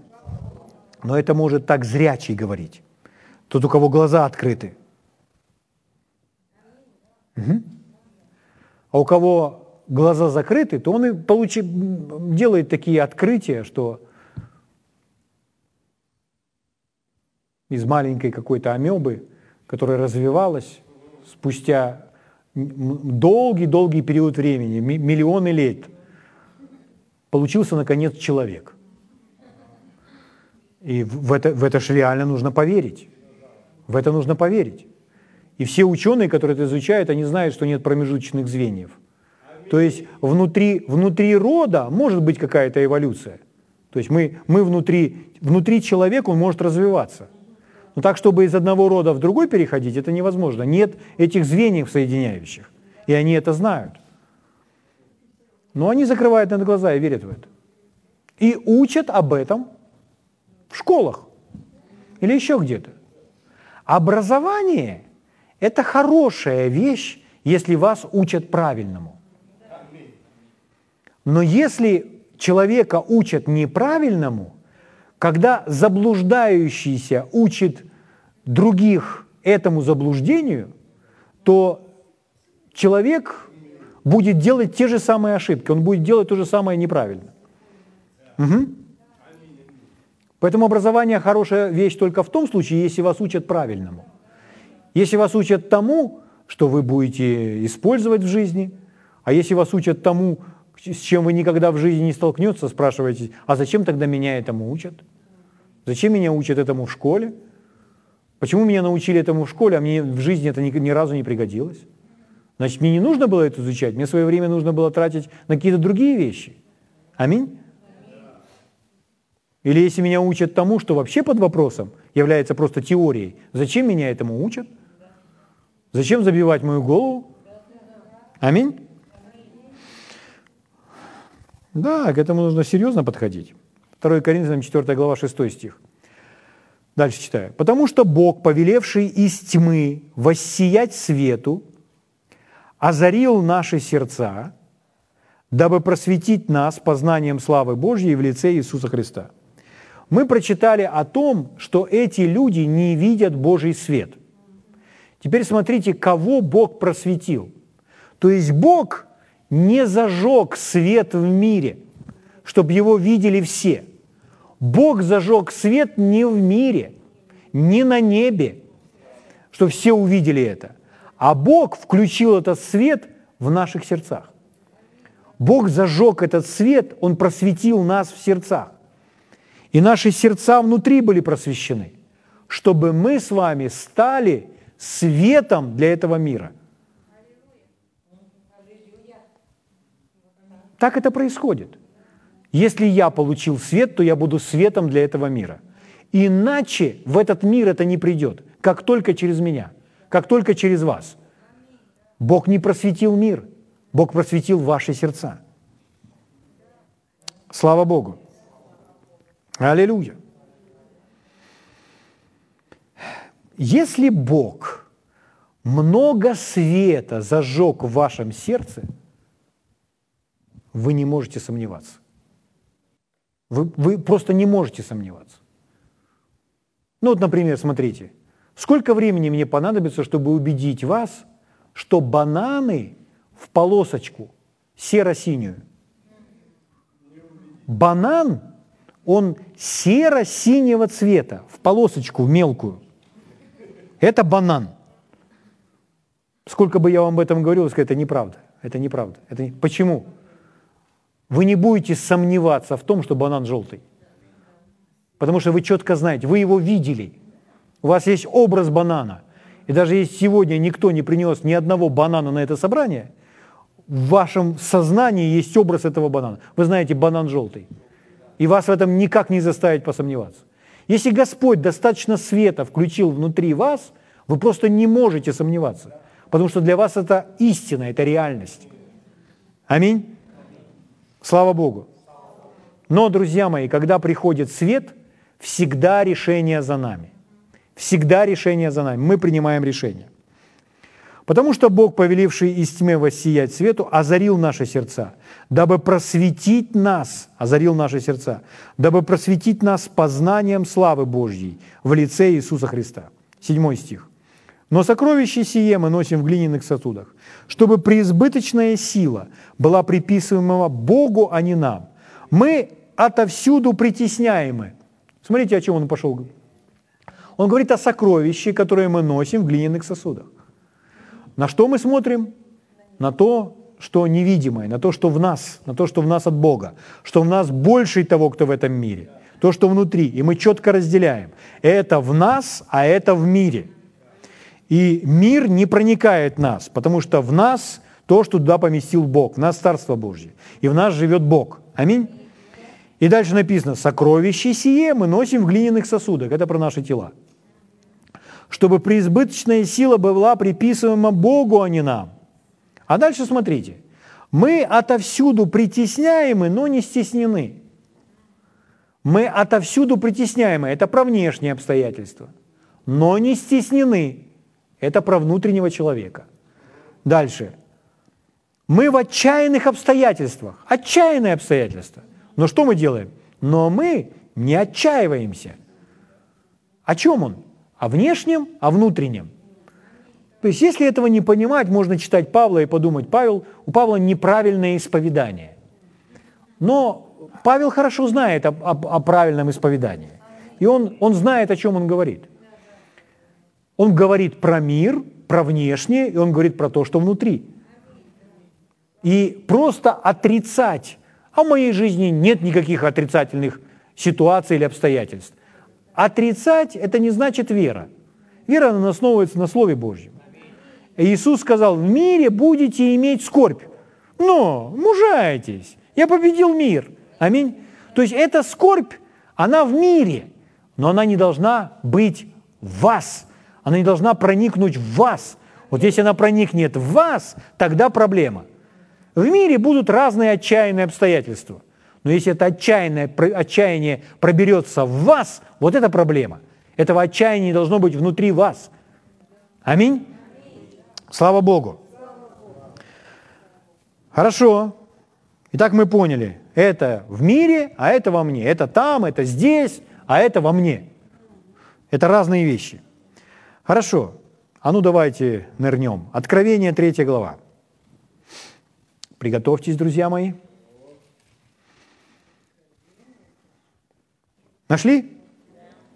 Speaker 1: Но это может так зрячий говорить. Тот, у кого глаза открыты. Угу. А у кого глаза закрыты, то он и получи, делает такие открытия, что из маленькой какой-то амебы, которая развивалась спустя долгий-долгий период времени, миллионы лет, получился, наконец, человек. И в это, в это же реально нужно поверить. В это нужно поверить. И все ученые, которые это изучают, они знают, что нет промежуточных звеньев. То есть внутри, внутри рода может быть какая-то эволюция. То есть мы, мы внутри, внутри человека, он может развиваться – но так, чтобы из одного рода в другой переходить, это невозможно. Нет этих звеньев соединяющих. И они это знают. Но они закрывают на это глаза и верят в это. И учат об этом в школах или еще где-то. Образование – это хорошая вещь, если вас учат правильному. Но если человека учат неправильному, когда заблуждающийся учит других этому заблуждению, то человек будет делать те же самые ошибки, он будет делать то же самое неправильно. Угу. Поэтому образование хорошая вещь только в том случае, если вас учат правильному. Если вас учат тому, что вы будете использовать в жизни, а если вас учат тому, с чем вы никогда в жизни не столкнется, спрашиваете, а зачем тогда меня этому учат? Зачем меня учат этому в школе? Почему меня научили этому в школе, а мне в жизни это ни, ни разу не пригодилось? Значит, мне не нужно было это изучать, мне свое время нужно было тратить на какие-то другие вещи. Аминь? Или если меня учат тому, что вообще под вопросом является просто теорией, зачем меня этому учат? Зачем забивать мою голову? Аминь? Да, к этому нужно серьезно подходить. 2 Коринфянам 4 глава 6 стих. Дальше читаю. «Потому что Бог, повелевший из тьмы воссиять свету, озарил наши сердца, дабы просветить нас познанием славы Божьей в лице Иисуса Христа». Мы прочитали о том, что эти люди не видят Божий свет. Теперь смотрите, кого Бог просветил. То есть Бог не зажег свет в мире, чтобы его видели все. Бог зажег свет не в мире, не на небе, чтобы все увидели это, а Бог включил этот свет в наших сердцах. Бог зажег этот свет, Он просветил нас в сердцах. И наши сердца внутри были просвещены, чтобы мы с вами стали светом для этого мира. Так это происходит. Если я получил свет, то я буду светом для этого мира. Иначе в этот мир это не придет, как только через меня, как только через вас. Бог не просветил мир, Бог просветил ваши сердца. Слава Богу. Аллилуйя. Если Бог много света зажег в вашем сердце, вы не можете сомневаться. Вы, вы просто не можете сомневаться. Ну вот, например, смотрите, сколько времени мне понадобится, чтобы убедить вас, что бананы в полосочку серо-синюю. Банан – он серо-синего цвета, в полосочку мелкую. Это банан. Сколько бы я вам об этом говорил, сказать, это неправда. Это неправда. Это не... Почему? Вы не будете сомневаться в том, что банан желтый. Потому что вы четко знаете, вы его видели. У вас есть образ банана. И даже если сегодня никто не принес ни одного банана на это собрание, в вашем сознании есть образ этого банана. Вы знаете, банан желтый и вас в этом никак не заставить посомневаться. Если Господь достаточно света включил внутри вас, вы просто не можете сомневаться, потому что для вас это истина, это реальность. Аминь. Слава Богу. Но, друзья мои, когда приходит свет, всегда решение за нами. Всегда решение за нами. Мы принимаем решение. Потому что Бог, повеливший из тьмы воссиять свету, озарил наши сердца, дабы просветить нас, озарил наши сердца, дабы просветить нас познанием славы Божьей в лице Иисуса Христа. Седьмой стих. «Но сокровище сие мы носим в глиняных сосудах, чтобы преизбыточная сила была приписываема Богу, а не нам. Мы отовсюду притесняемы». Смотрите, о чем он пошел. Он говорит о сокровище, которое мы носим в глиняных сосудах. На что мы смотрим? На то, что невидимое, на то, что в нас, на то, что в нас от Бога, что в нас больше того, кто в этом мире, то, что внутри. И мы четко разделяем. Это в нас, а это в мире. И мир не проникает в нас, потому что в нас то, что туда поместил Бог, в нас Царство Божье, и в нас живет Бог. Аминь. И дальше написано, сокровище сие мы носим в глиняных сосудах. Это про наши тела чтобы преизбыточная сила была приписываема Богу, а не нам. А дальше смотрите. Мы отовсюду притесняемы, но не стеснены. Мы отовсюду притесняемы. Это про внешние обстоятельства. Но не стеснены. Это про внутреннего человека. Дальше. Мы в отчаянных обстоятельствах. Отчаянные обстоятельства. Но что мы делаем? Но мы не отчаиваемся. О чем он? О внешнем, о внутреннем. То есть, если этого не понимать, можно читать Павла и подумать, Павел, у Павла неправильное исповедание. Но Павел хорошо знает о, о, о правильном исповедании. И он, он знает, о чем он говорит. Он говорит про мир, про внешнее, и он говорит про то, что внутри. И просто отрицать, а в моей жизни нет никаких отрицательных ситуаций или обстоятельств. Отрицать – это не значит вера. Вера она основывается на Слове Божьем. Иисус сказал, в мире будете иметь скорбь, но мужайтесь, я победил мир. Аминь. То есть эта скорбь, она в мире, но она не должна быть в вас, она не должна проникнуть в вас. Вот если она проникнет в вас, тогда проблема. В мире будут разные отчаянные обстоятельства. Но если это отчаянное, отчаяние проберется в вас, вот это проблема. Этого отчаяния не должно быть внутри вас. Аминь. Слава Богу. Хорошо. Итак, мы поняли, это в мире, а это во мне. Это там, это здесь, а это во мне. Это разные вещи. Хорошо. А ну давайте нырнем. Откровение 3 глава. Приготовьтесь, друзья мои. Нашли?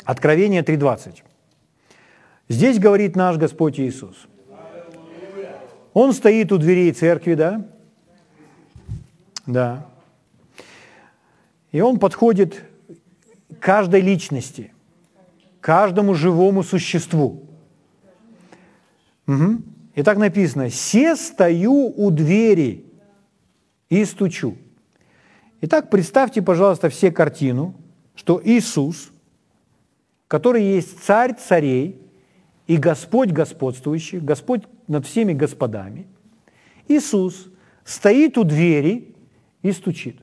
Speaker 1: Откровение 3.20. Здесь говорит наш Господь Иисус. Он стоит у дверей церкви, да? Да. И он подходит каждой личности, каждому живому существу. Угу. И так написано, «Се стою у двери и стучу». Итак, представьте, пожалуйста, все картину, что Иисус, который есть царь царей и Господь господствующий, Господь над всеми господами, Иисус стоит у двери и стучит.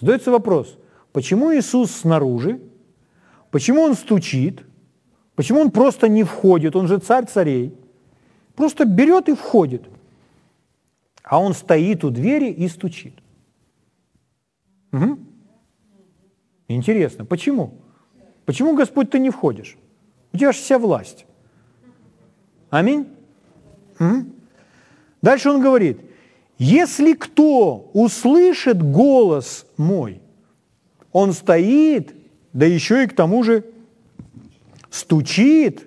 Speaker 1: Задается вопрос, почему Иисус снаружи, почему Он стучит, почему Он просто не входит, Он же царь царей, просто берет и входит, а Он стоит у двери и стучит. Угу. Интересно, почему? Почему, Господь, ты не входишь? У тебя же вся власть. Аминь? Угу. Дальше он говорит, если кто услышит голос мой, он стоит, да еще и к тому же стучит,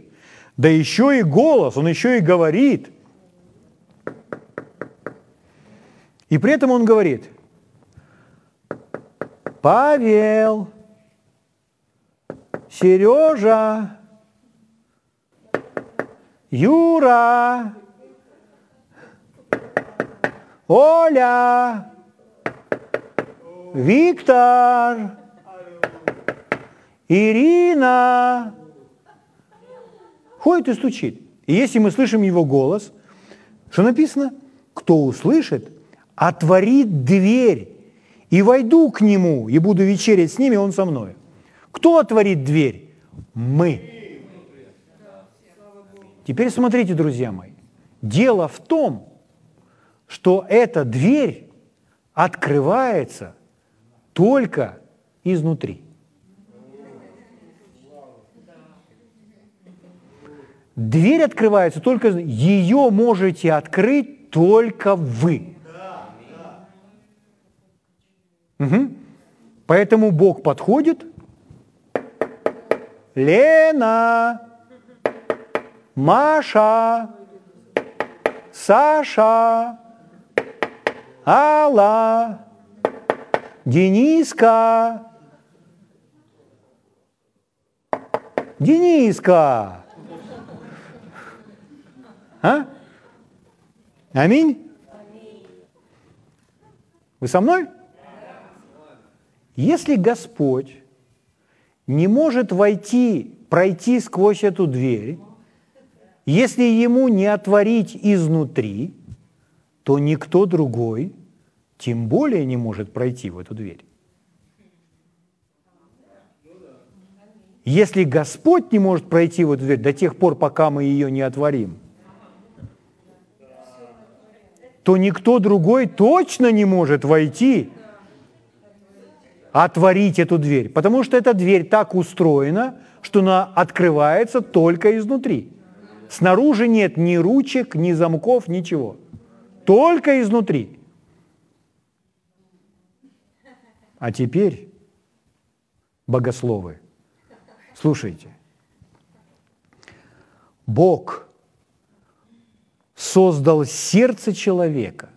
Speaker 1: да еще и голос, он еще и говорит. И при этом он говорит, Павел, Сережа, Юра, Оля, Виктор, Ирина. Ходит и стучит. И если мы слышим его голос, что написано? Кто услышит, отворит дверь, и войду к нему, и буду вечерять с ними, он со мной. Кто отворит дверь? Мы. Теперь смотрите, друзья мои. Дело в том, что эта дверь открывается только изнутри. Дверь открывается только, ее можете открыть только вы. Угу. Поэтому Бог подходит, Лена, Маша, Саша, Алла, Дениска, Дениска. А? Аминь? Вы со мной? Если Господь не может войти, пройти сквозь эту дверь, если ему не отворить изнутри, то никто другой тем более не может пройти в эту дверь. Если Господь не может пройти в эту дверь до тех пор, пока мы ее не отворим, то никто другой точно не может войти, отворить эту дверь, потому что эта дверь так устроена, что она открывается только изнутри. Снаружи нет ни ручек, ни замков, ничего. Только изнутри. А теперь, богословы, слушайте. Бог создал сердце человека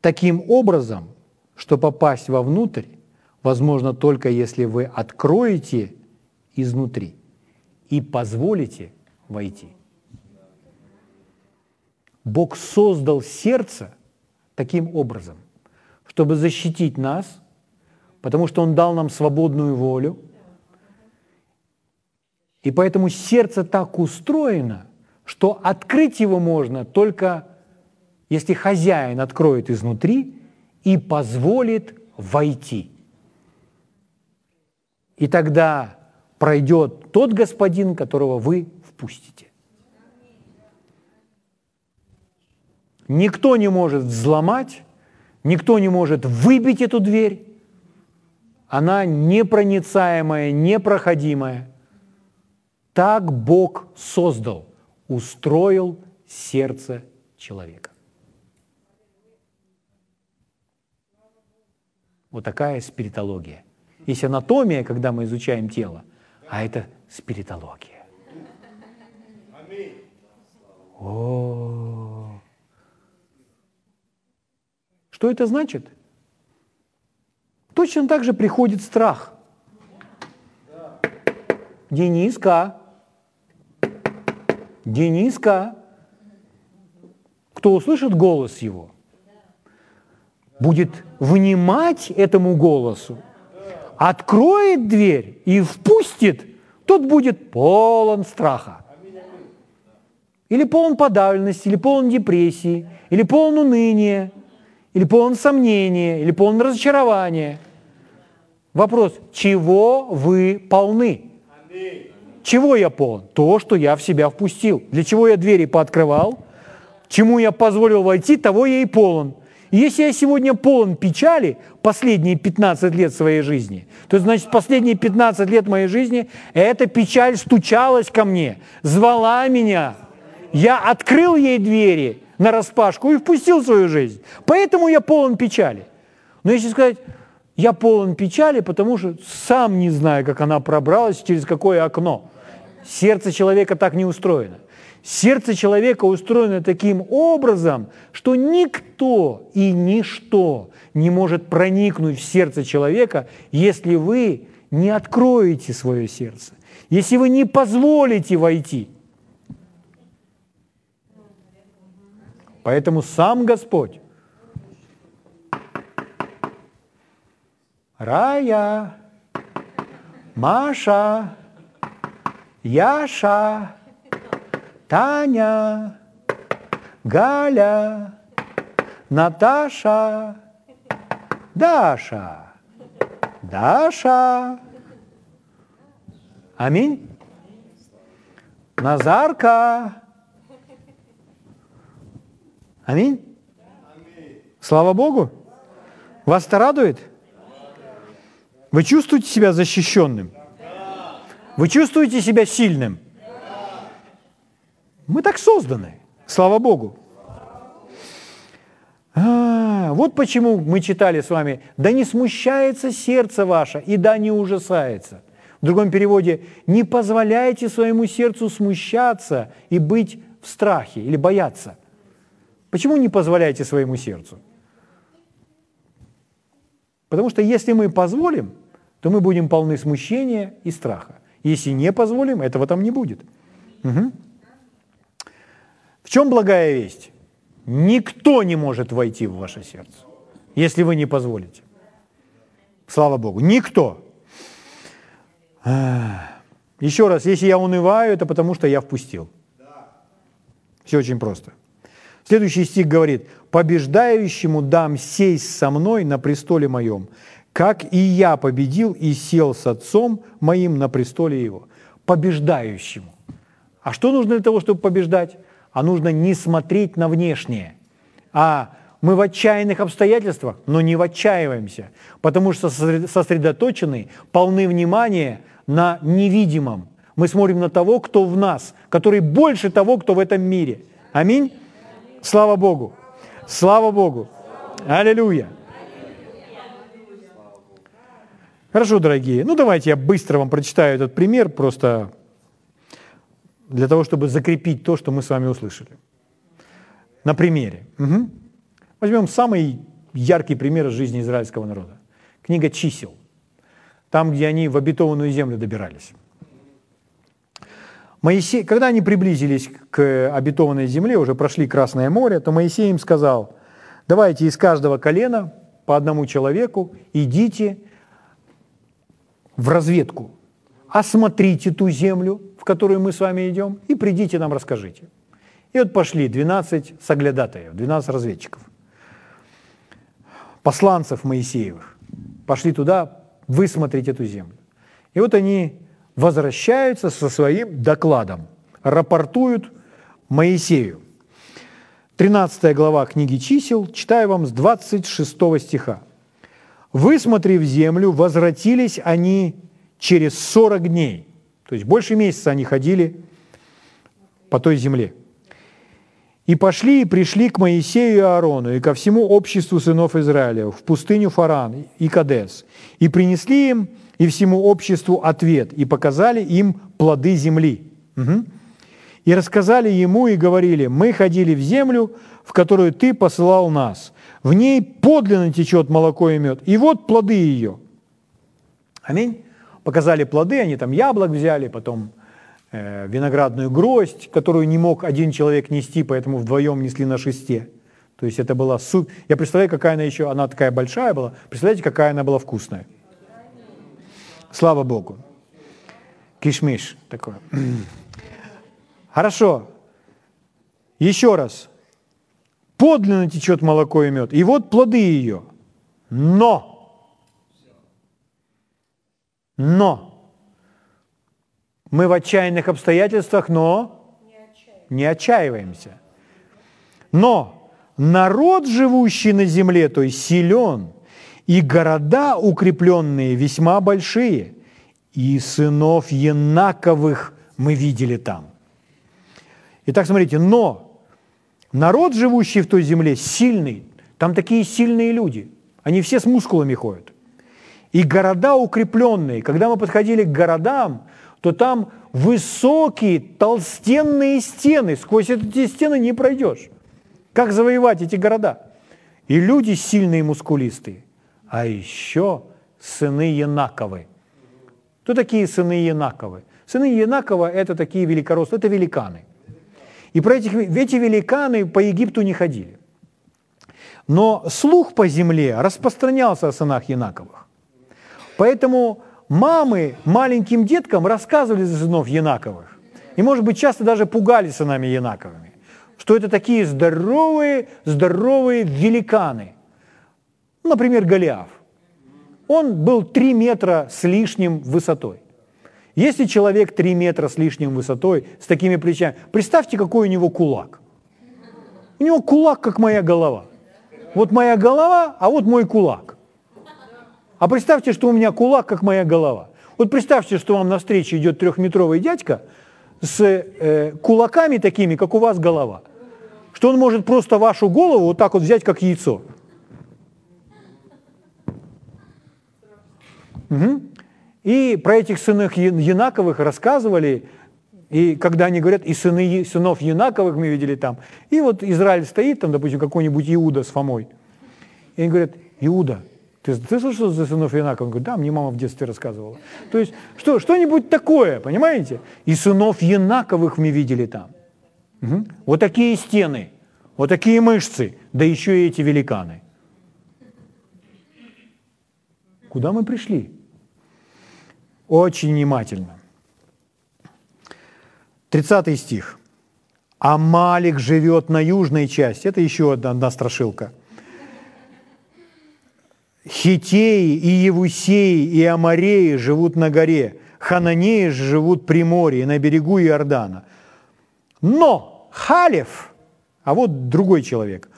Speaker 1: таким образом, что попасть вовнутрь возможно только если вы откроете изнутри и позволите войти. Бог создал сердце таким образом, чтобы защитить нас – потому что Он дал нам свободную волю. И поэтому сердце так устроено, что открыть его можно только если хозяин откроет изнутри и позволит войти. И тогда пройдет тот господин, которого вы впустите. Никто не может взломать, никто не может выбить эту дверь. Она непроницаемая, непроходимая. Так Бог создал, устроил сердце человека. Вот такая спиритология. Есть анатомия, когда мы изучаем тело, а это спиритология. О, что это значит? Точно так же приходит страх. Дениска, Дениска, кто услышит голос его, будет внимать этому голосу, откроет дверь и впустит, тот будет полон страха. Или полон подавленности, или полон депрессии, или полон уныния, или полон сомнения, или полон разочарования. Вопрос, чего вы полны? Чего я полон? То, что я в себя впустил. Для чего я двери пооткрывал? Чему я позволил войти, того я и полон. Если я сегодня полон печали последние 15 лет своей жизни, то значит последние 15 лет моей жизни эта печаль стучалась ко мне, звала меня. Я открыл ей двери на распашку и впустил в свою жизнь. Поэтому я полон печали. Но если сказать, я полон печали, потому что сам не знаю, как она пробралась, через какое окно. Сердце человека так не устроено. Сердце человека устроено таким образом, что никто и ничто не может проникнуть в сердце человека, если вы не откроете свое сердце, если вы не позволите войти. Поэтому сам Господь Рая, Маша, Яша, Таня, Галя, Наташа, Даша, Даша. Аминь. Назарка. Аминь. Слава Богу. Вас это радует? Вы чувствуете себя защищенным? Вы чувствуете себя сильным? Мы так созданы, слава Богу. А, вот почему мы читали с вами, да не смущается сердце ваше, и да не ужасается. В другом переводе, не позволяйте своему сердцу смущаться и быть в страхе или бояться. Почему не позволяйте своему сердцу? Потому что если мы позволим, то мы будем полны смущения и страха. Если не позволим, этого там не будет. Угу. Чем благая весть? Никто не может войти в ваше сердце, если вы не позволите. Слава Богу, никто. Еще раз, если я унываю, это потому что я впустил. Все очень просто. Следующий стих говорит, «Побеждающему дам сесть со мной на престоле моем, как и я победил и сел с отцом моим на престоле его». Побеждающему. А что нужно для того, чтобы побеждать? А нужно не смотреть на внешнее. А мы в отчаянных обстоятельствах, но не отчаиваемся, потому что сосредоточены, полны внимания на невидимом. Мы смотрим на того, кто в нас, который больше того, кто в этом мире. Аминь. Слава Богу. Слава Богу. Аллилуйя. Хорошо, дорогие. Ну, давайте я быстро вам прочитаю этот пример, просто для того, чтобы закрепить то, что мы с вами услышали. На примере. Угу. Возьмем самый яркий пример из жизни израильского народа. Книга чисел. Там, где они в обетованную землю добирались. Моисей, когда они приблизились к обетованной земле, уже прошли Красное море, то Моисей им сказал, давайте из каждого колена по одному человеку идите в разведку, осмотрите ту землю, в которую мы с вами идем, и придите нам расскажите. И вот пошли 12 соглядатаев, 12 разведчиков, посланцев Моисеевых. Пошли туда высмотреть эту землю. И вот они возвращаются со своим докладом, рапортуют Моисею. 13 глава книги чисел, читаю вам с 26 стиха. «Высмотрев землю, возвратились они через 40 дней». То есть больше месяца они ходили по той земле. «И пошли и пришли к Моисею и Аарону, и ко всему обществу сынов Израиля в пустыню Фаран и Кадес, и принесли им и всему обществу ответ, и показали им плоды земли». Угу и рассказали ему и говорили, мы ходили в землю, в которую ты посылал нас. В ней подлинно течет молоко и мед. И вот плоды ее. Аминь. Показали плоды, они там яблок взяли, потом э, виноградную гроздь, которую не мог один человек нести, поэтому вдвоем несли на шесте. То есть это была суп. Я представляю, какая она еще, она такая большая была. Представляете, какая она была вкусная. Слава Богу. Кишмиш такое. Хорошо. Еще раз. Подлинно течет молоко и мед. И вот плоды ее. Но. Но. Мы в отчаянных обстоятельствах, но не отчаиваемся. Но народ, живущий на земле, то есть силен, и города укрепленные весьма большие, и сынов Янаковых мы видели там. Итак, смотрите, но народ, живущий в той земле, сильный. Там такие сильные люди. Они все с мускулами ходят. И города укрепленные. Когда мы подходили к городам, то там высокие толстенные стены. Сквозь эти стены не пройдешь. Как завоевать эти города? И люди сильные, мускулистые. А еще сыны Янаковы. Кто такие сыны Янаковы? Сыны Янакова – это такие великорослые, это великаны – и про этих, эти великаны по Египту не ходили. Но слух по земле распространялся о сынах Янаковых. Поэтому мамы маленьким деткам рассказывали за сынов Янаковых. И, может быть, часто даже пугали сынами Янаковыми, что это такие здоровые, здоровые великаны. Например, Голиаф. Он был три метра с лишним высотой. Если человек 3 метра с лишним высотой, с такими плечами, представьте, какой у него кулак. У него кулак, как моя голова. Вот моя голова, а вот мой кулак. А представьте, что у меня кулак, как моя голова. Вот представьте, что вам навстречу идет трехметровый дядька с э, кулаками такими, как у вас голова. Что он может просто вашу голову вот так вот взять, как яйцо. Угу. И про этих сынов Янаковых рассказывали, и когда они говорят, и сыны, сынов Янаковых мы видели там, и вот Израиль стоит там, допустим, какой-нибудь Иуда с Фомой, и они говорят, Иуда, ты, ты слышал за сынов Янаковых? Он говорит, да, мне мама в детстве рассказывала. То есть что, что-нибудь такое, понимаете? И сынов Янаковых мы видели там. Угу. Вот такие стены, вот такие мышцы, да еще и эти великаны. Куда мы пришли? Очень внимательно. 30 стих. Амалик живет на южной части. Это еще одна, одна страшилка. Хитеи и Евусеи и Амареи живут на горе. Хананеи живут при море, на берегу Иордана. Но Халев, а вот другой человек,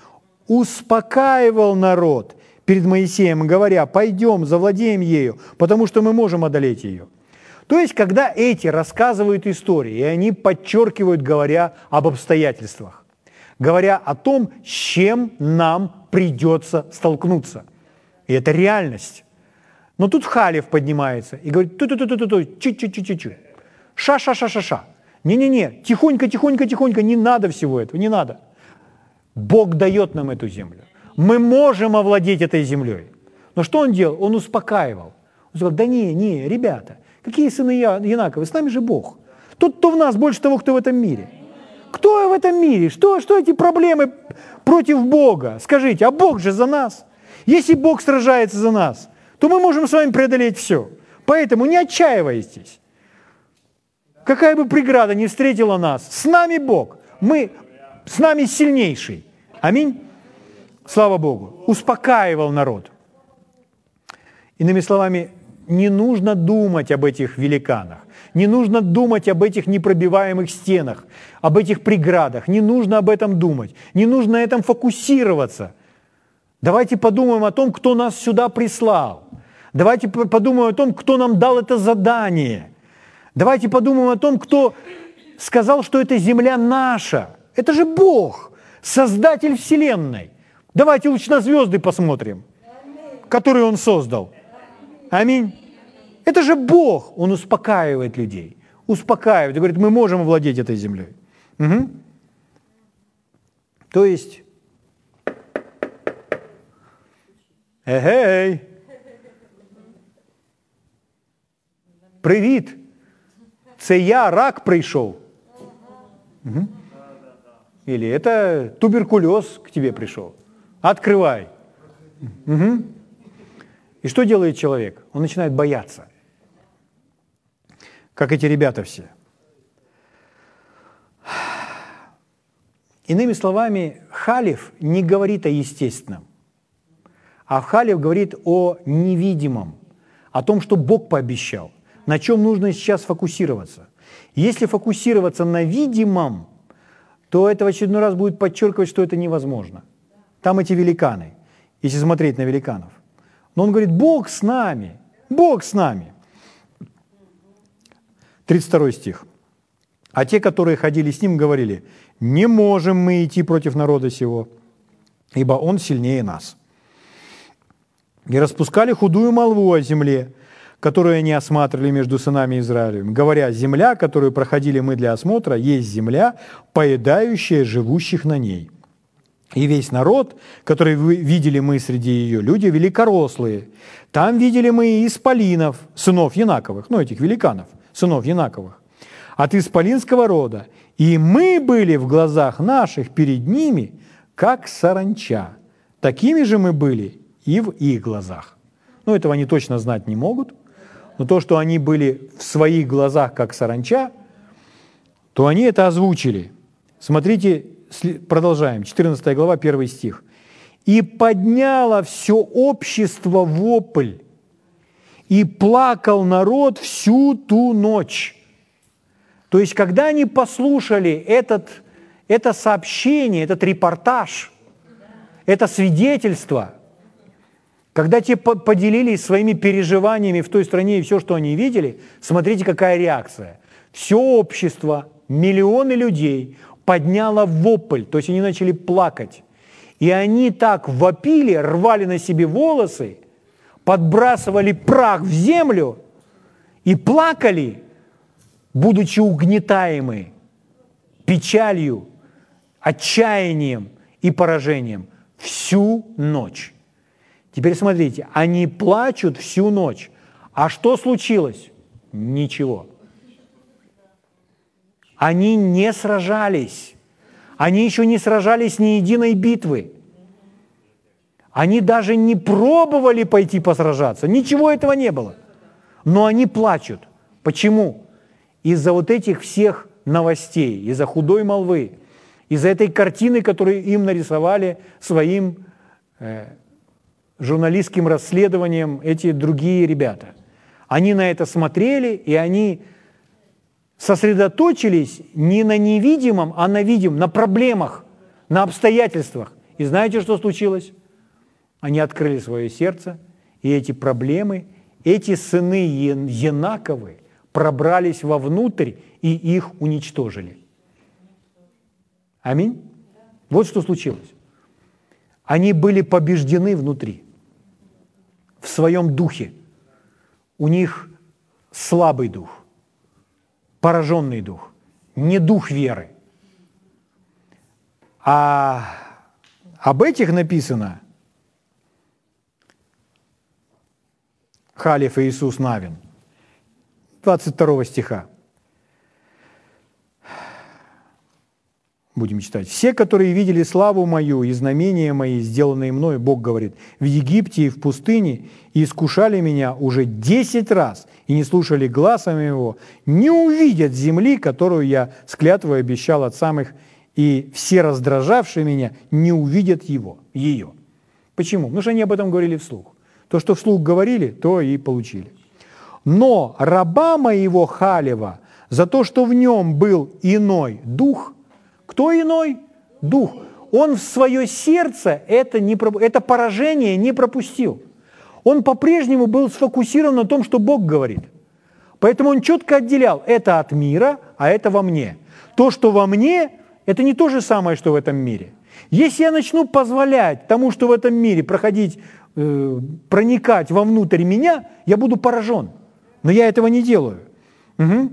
Speaker 1: успокаивал народ перед Моисеем, говоря, пойдем, завладеем ею, потому что мы можем одолеть ее. То есть, когда эти рассказывают истории, и они подчеркивают, говоря об обстоятельствах, говоря о том, с чем нам придется столкнуться. И это реальность. Но тут Халев поднимается и говорит, ту-ту-ту-ту-ту, чуть-чуть-чуть-чуть. Ша-ша-ша-ша-ша. Не-не-не, тихонько, тихонько, тихонько, не надо всего этого, не надо. Бог дает нам эту землю мы можем овладеть этой землей. Но что он делал? Он успокаивал. Он сказал, да не, не, ребята, какие сыны Янаковы, с нами же Бог. Тот, кто в нас, больше того, кто в этом мире. Кто в этом мире? Что, что эти проблемы против Бога? Скажите, а Бог же за нас. Если Бог сражается за нас, то мы можем с вами преодолеть все. Поэтому не отчаивайтесь. Какая бы преграда не встретила нас, с нами Бог. Мы с нами сильнейший. Аминь. Слава Богу. Успокаивал народ. Иными словами, не нужно думать об этих великанах, не нужно думать об этих непробиваемых стенах, об этих преградах, не нужно об этом думать, не нужно на этом фокусироваться. Давайте подумаем о том, кто нас сюда прислал. Давайте подумаем о том, кто нам дал это задание. Давайте подумаем о том, кто сказал, что эта земля наша. Это же Бог, Создатель Вселенной. Давайте лучше на звезды посмотрим, которые Он создал. Аминь. Это же Бог, Он успокаивает людей. Успокаивает и говорит, мы можем овладеть этой землей. Угу. То есть, эгей, привіт, це я, рак прийшов. Угу. Или это туберкулез к тебе пришел. Открывай. Угу. И что делает человек? Он начинает бояться. Как эти ребята все. Иными словами, Халев не говорит о естественном, а Халев говорит о невидимом, о том, что Бог пообещал, на чем нужно сейчас фокусироваться. Если фокусироваться на видимом, то это в очередной раз будет подчеркивать, что это невозможно. Там эти великаны, если смотреть на великанов. Но он говорит, Бог с нами, Бог с нами. 32 стих. А те, которые ходили с ним, говорили, не можем мы идти против народа сего, ибо он сильнее нас. И распускали худую молву о земле, которую они осматривали между сынами Израилевым, говоря, земля, которую проходили мы для осмотра, есть земля, поедающая живущих на ней. И весь народ, который видели мы среди ее, люди великорослые. Там видели мы и исполинов, сынов Янаковых, ну, этих великанов, сынов Янаковых, от исполинского рода. И мы были в глазах наших перед ними, как саранча. Такими же мы были и в их глазах. Ну, этого они точно знать не могут – но то, что они были в своих глазах как саранча, то они это озвучили. Смотрите, продолжаем, 14 глава, 1 стих. «И подняло все общество вопль, и плакал народ всю ту ночь». То есть, когда они послушали этот, это сообщение, этот репортаж, это свидетельство – когда те поделились своими переживаниями в той стране и все, что они видели, смотрите, какая реакция. Все общество, миллионы людей подняло вопль, то есть они начали плакать. И они так вопили, рвали на себе волосы, подбрасывали прах в землю и плакали, будучи угнетаемы печалью, отчаянием и поражением всю ночь. Теперь смотрите, они плачут всю ночь. А что случилось? Ничего. Они не сражались. Они еще не сражались ни единой битвы. Они даже не пробовали пойти посражаться. Ничего этого не было. Но они плачут. Почему? Из-за вот этих всех новостей, из-за худой молвы, из-за этой картины, которую им нарисовали своим э, журналистским расследованием эти другие ребята. Они на это смотрели, и они сосредоточились не на невидимом, а на видимом, на проблемах, на обстоятельствах. И знаете, что случилось? Они открыли свое сердце, и эти проблемы, эти сыны Янаковы пробрались вовнутрь и их уничтожили. Аминь. Вот что случилось. Они были побеждены внутри в своем духе. У них слабый дух, пораженный дух, не дух веры. А об этих написано Халиф Иисус Навин, 22 стиха. Будем читать. «Все, которые видели славу мою и знамения мои, сделанные мною, Бог говорит, в Египте и в пустыне, и искушали меня уже десять раз, и не слушали глазом его, не увидят земли, которую я с клятвой обещал от самых, и все раздражавшие меня не увидят его, ее. Почему? Потому что они об этом говорили вслух. То, что вслух говорили, то и получили. Но раба моего Халева за то, что в нем был иной дух, кто иной? Дух. Он в свое сердце это, не, это поражение не пропустил. Он по-прежнему был сфокусирован на том, что Бог говорит. Поэтому он четко отделял это от мира, а это во мне. То, что во мне, это не то же самое, что в этом мире. Если я начну позволять тому, что в этом мире проходить, э, проникать вовнутрь меня, я буду поражен. Но я этого не делаю. Угу.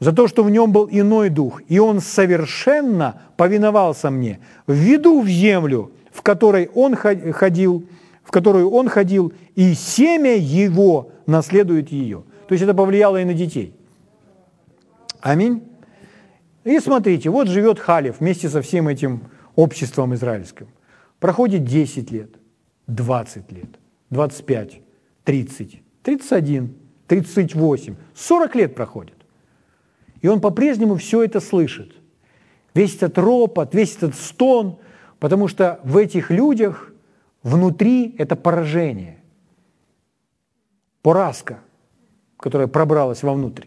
Speaker 1: За то, что в нем был иной дух, и он совершенно повиновался мне, введу в землю, в которой он ходил, в которую он ходил, и семя его наследует ее. То есть это повлияло и на детей. Аминь. И смотрите, вот живет Халев вместе со всем этим обществом израильским. Проходит 10 лет, 20 лет, 25, 30, 31, 38, 40 лет проходит. И он по-прежнему все это слышит. Весь этот ропот, весь этот стон, потому что в этих людях внутри это поражение, поразка, которая пробралась вовнутрь.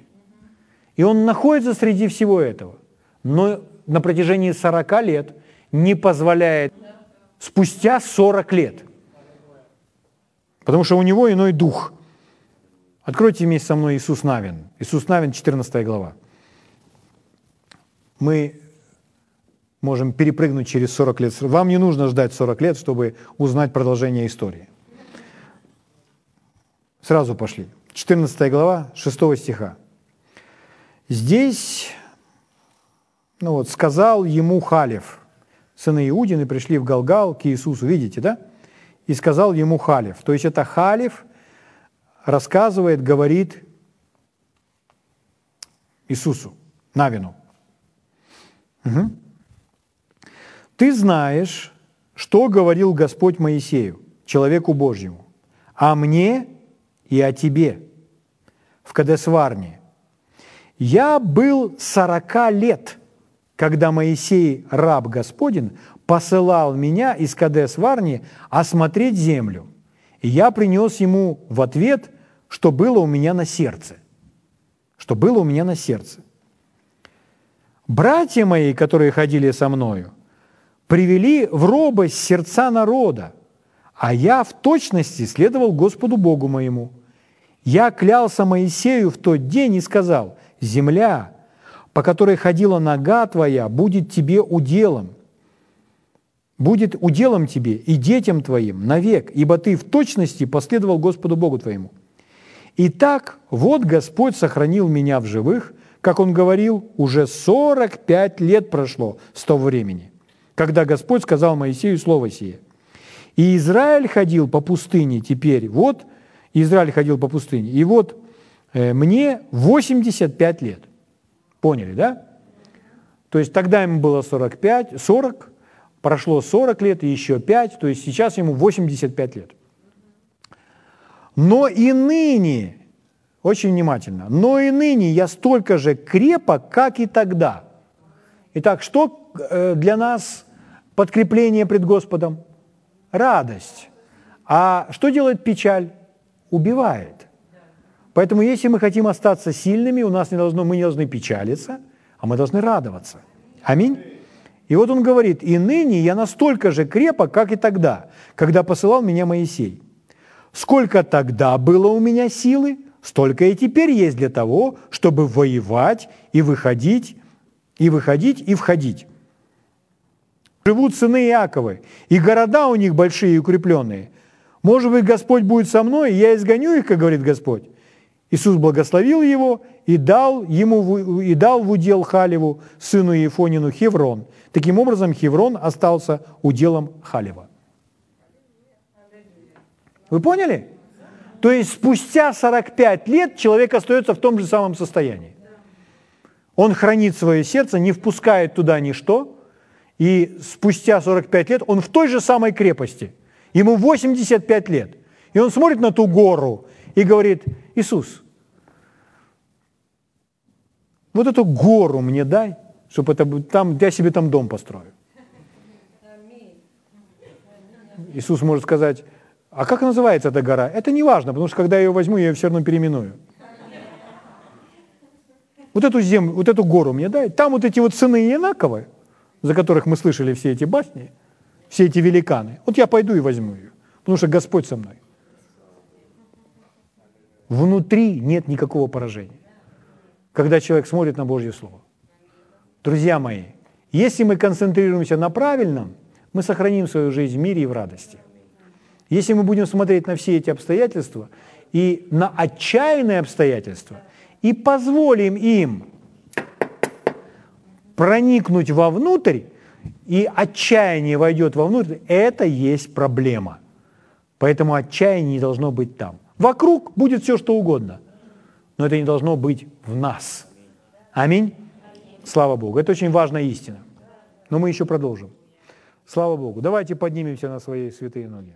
Speaker 1: И он находится среди всего этого, но на протяжении 40 лет не позволяет спустя 40 лет. Потому что у него иной дух. Откройте вместе со мной Иисус Навин. Иисус Навин, 14 глава. Мы можем перепрыгнуть через 40 лет. Вам не нужно ждать 40 лет, чтобы узнать продолжение истории. Сразу пошли. 14 глава, 6 стиха. Здесь, ну вот, сказал ему Халев, сыны Иудины пришли в Галгал к Иисусу, видите, да? И сказал ему Халев. То есть это Халев рассказывает, говорит Иисусу, Навину. Угу. Ты знаешь, что говорил Господь Моисею, человеку Божьему, о мне и о тебе в Кадесварне. Я был сорока лет, когда Моисей, раб Господень, посылал меня из Кадесварни осмотреть землю. И я принес ему в ответ, что было у меня на сердце. Что было у меня на сердце. Братья мои, которые ходили со мною, привели в робость сердца народа, а я в точности следовал Господу Богу моему. Я клялся Моисею в тот день и сказал, «Земля, по которой ходила нога твоя, будет тебе уделом, будет уделом тебе и детям твоим навек, ибо ты в точности последовал Господу Богу твоему». Итак, вот Господь сохранил меня в живых – как он говорил, уже 45 лет прошло с того времени, когда Господь сказал Моисею слово сие. И Израиль ходил по пустыне теперь, вот Израиль ходил по пустыне, и вот э, мне 85 лет. Поняли, да? То есть тогда ему было 45, 40, прошло 40 лет и еще 5, то есть сейчас ему 85 лет. Но и ныне очень внимательно. Но и ныне я столько же крепок, как и тогда. Итак, что э, для нас подкрепление пред Господом? Радость. А что делает печаль? Убивает. Поэтому если мы хотим остаться сильными, у нас не должно, мы не должны печалиться, а мы должны радоваться. Аминь. И вот он говорит, и ныне я настолько же крепок, как и тогда, когда посылал меня Моисей. Сколько тогда было у меня силы, столько и теперь есть для того, чтобы воевать и выходить, и выходить, и входить. Живут сыны Иаковы, и города у них большие и укрепленные. Может быть, Господь будет со мной, и я изгоню их, как говорит Господь. Иисус благословил его и дал, ему, и дал в удел Халеву, сыну Ефонину, Хеврон. Таким образом, Хеврон остался уделом Халева. Вы поняли? То есть спустя 45 лет человек остается в том же самом состоянии. Он хранит свое сердце, не впускает туда ничто, и спустя 45 лет он в той же самой крепости. Ему 85 лет. И он смотрит на ту гору и говорит, Иисус, вот эту гору мне дай, чтобы это, там, я себе там дом построю. Иисус может сказать, а как называется эта гора? Это не важно, потому что когда я ее возьму, я ее все равно переименую. Вот эту землю, вот эту гору мне дай. Там вот эти вот сыны Инаковы, за которых мы слышали все эти басни, все эти великаны. Вот я пойду и возьму ее, потому что Господь со мной. Внутри нет никакого поражения, когда человек смотрит на Божье Слово. Друзья мои, если мы концентрируемся на правильном, мы сохраним свою жизнь в мире и в радости. Если мы будем смотреть на все эти обстоятельства и на отчаянные обстоятельства, и позволим им проникнуть вовнутрь, и отчаяние войдет вовнутрь, это есть проблема. Поэтому отчаяние не должно быть там. Вокруг будет все, что угодно, но это не должно быть в нас. Аминь. Слава Богу. Это очень важная истина. Но мы еще продолжим. Слава Богу. Давайте поднимемся на свои святые ноги.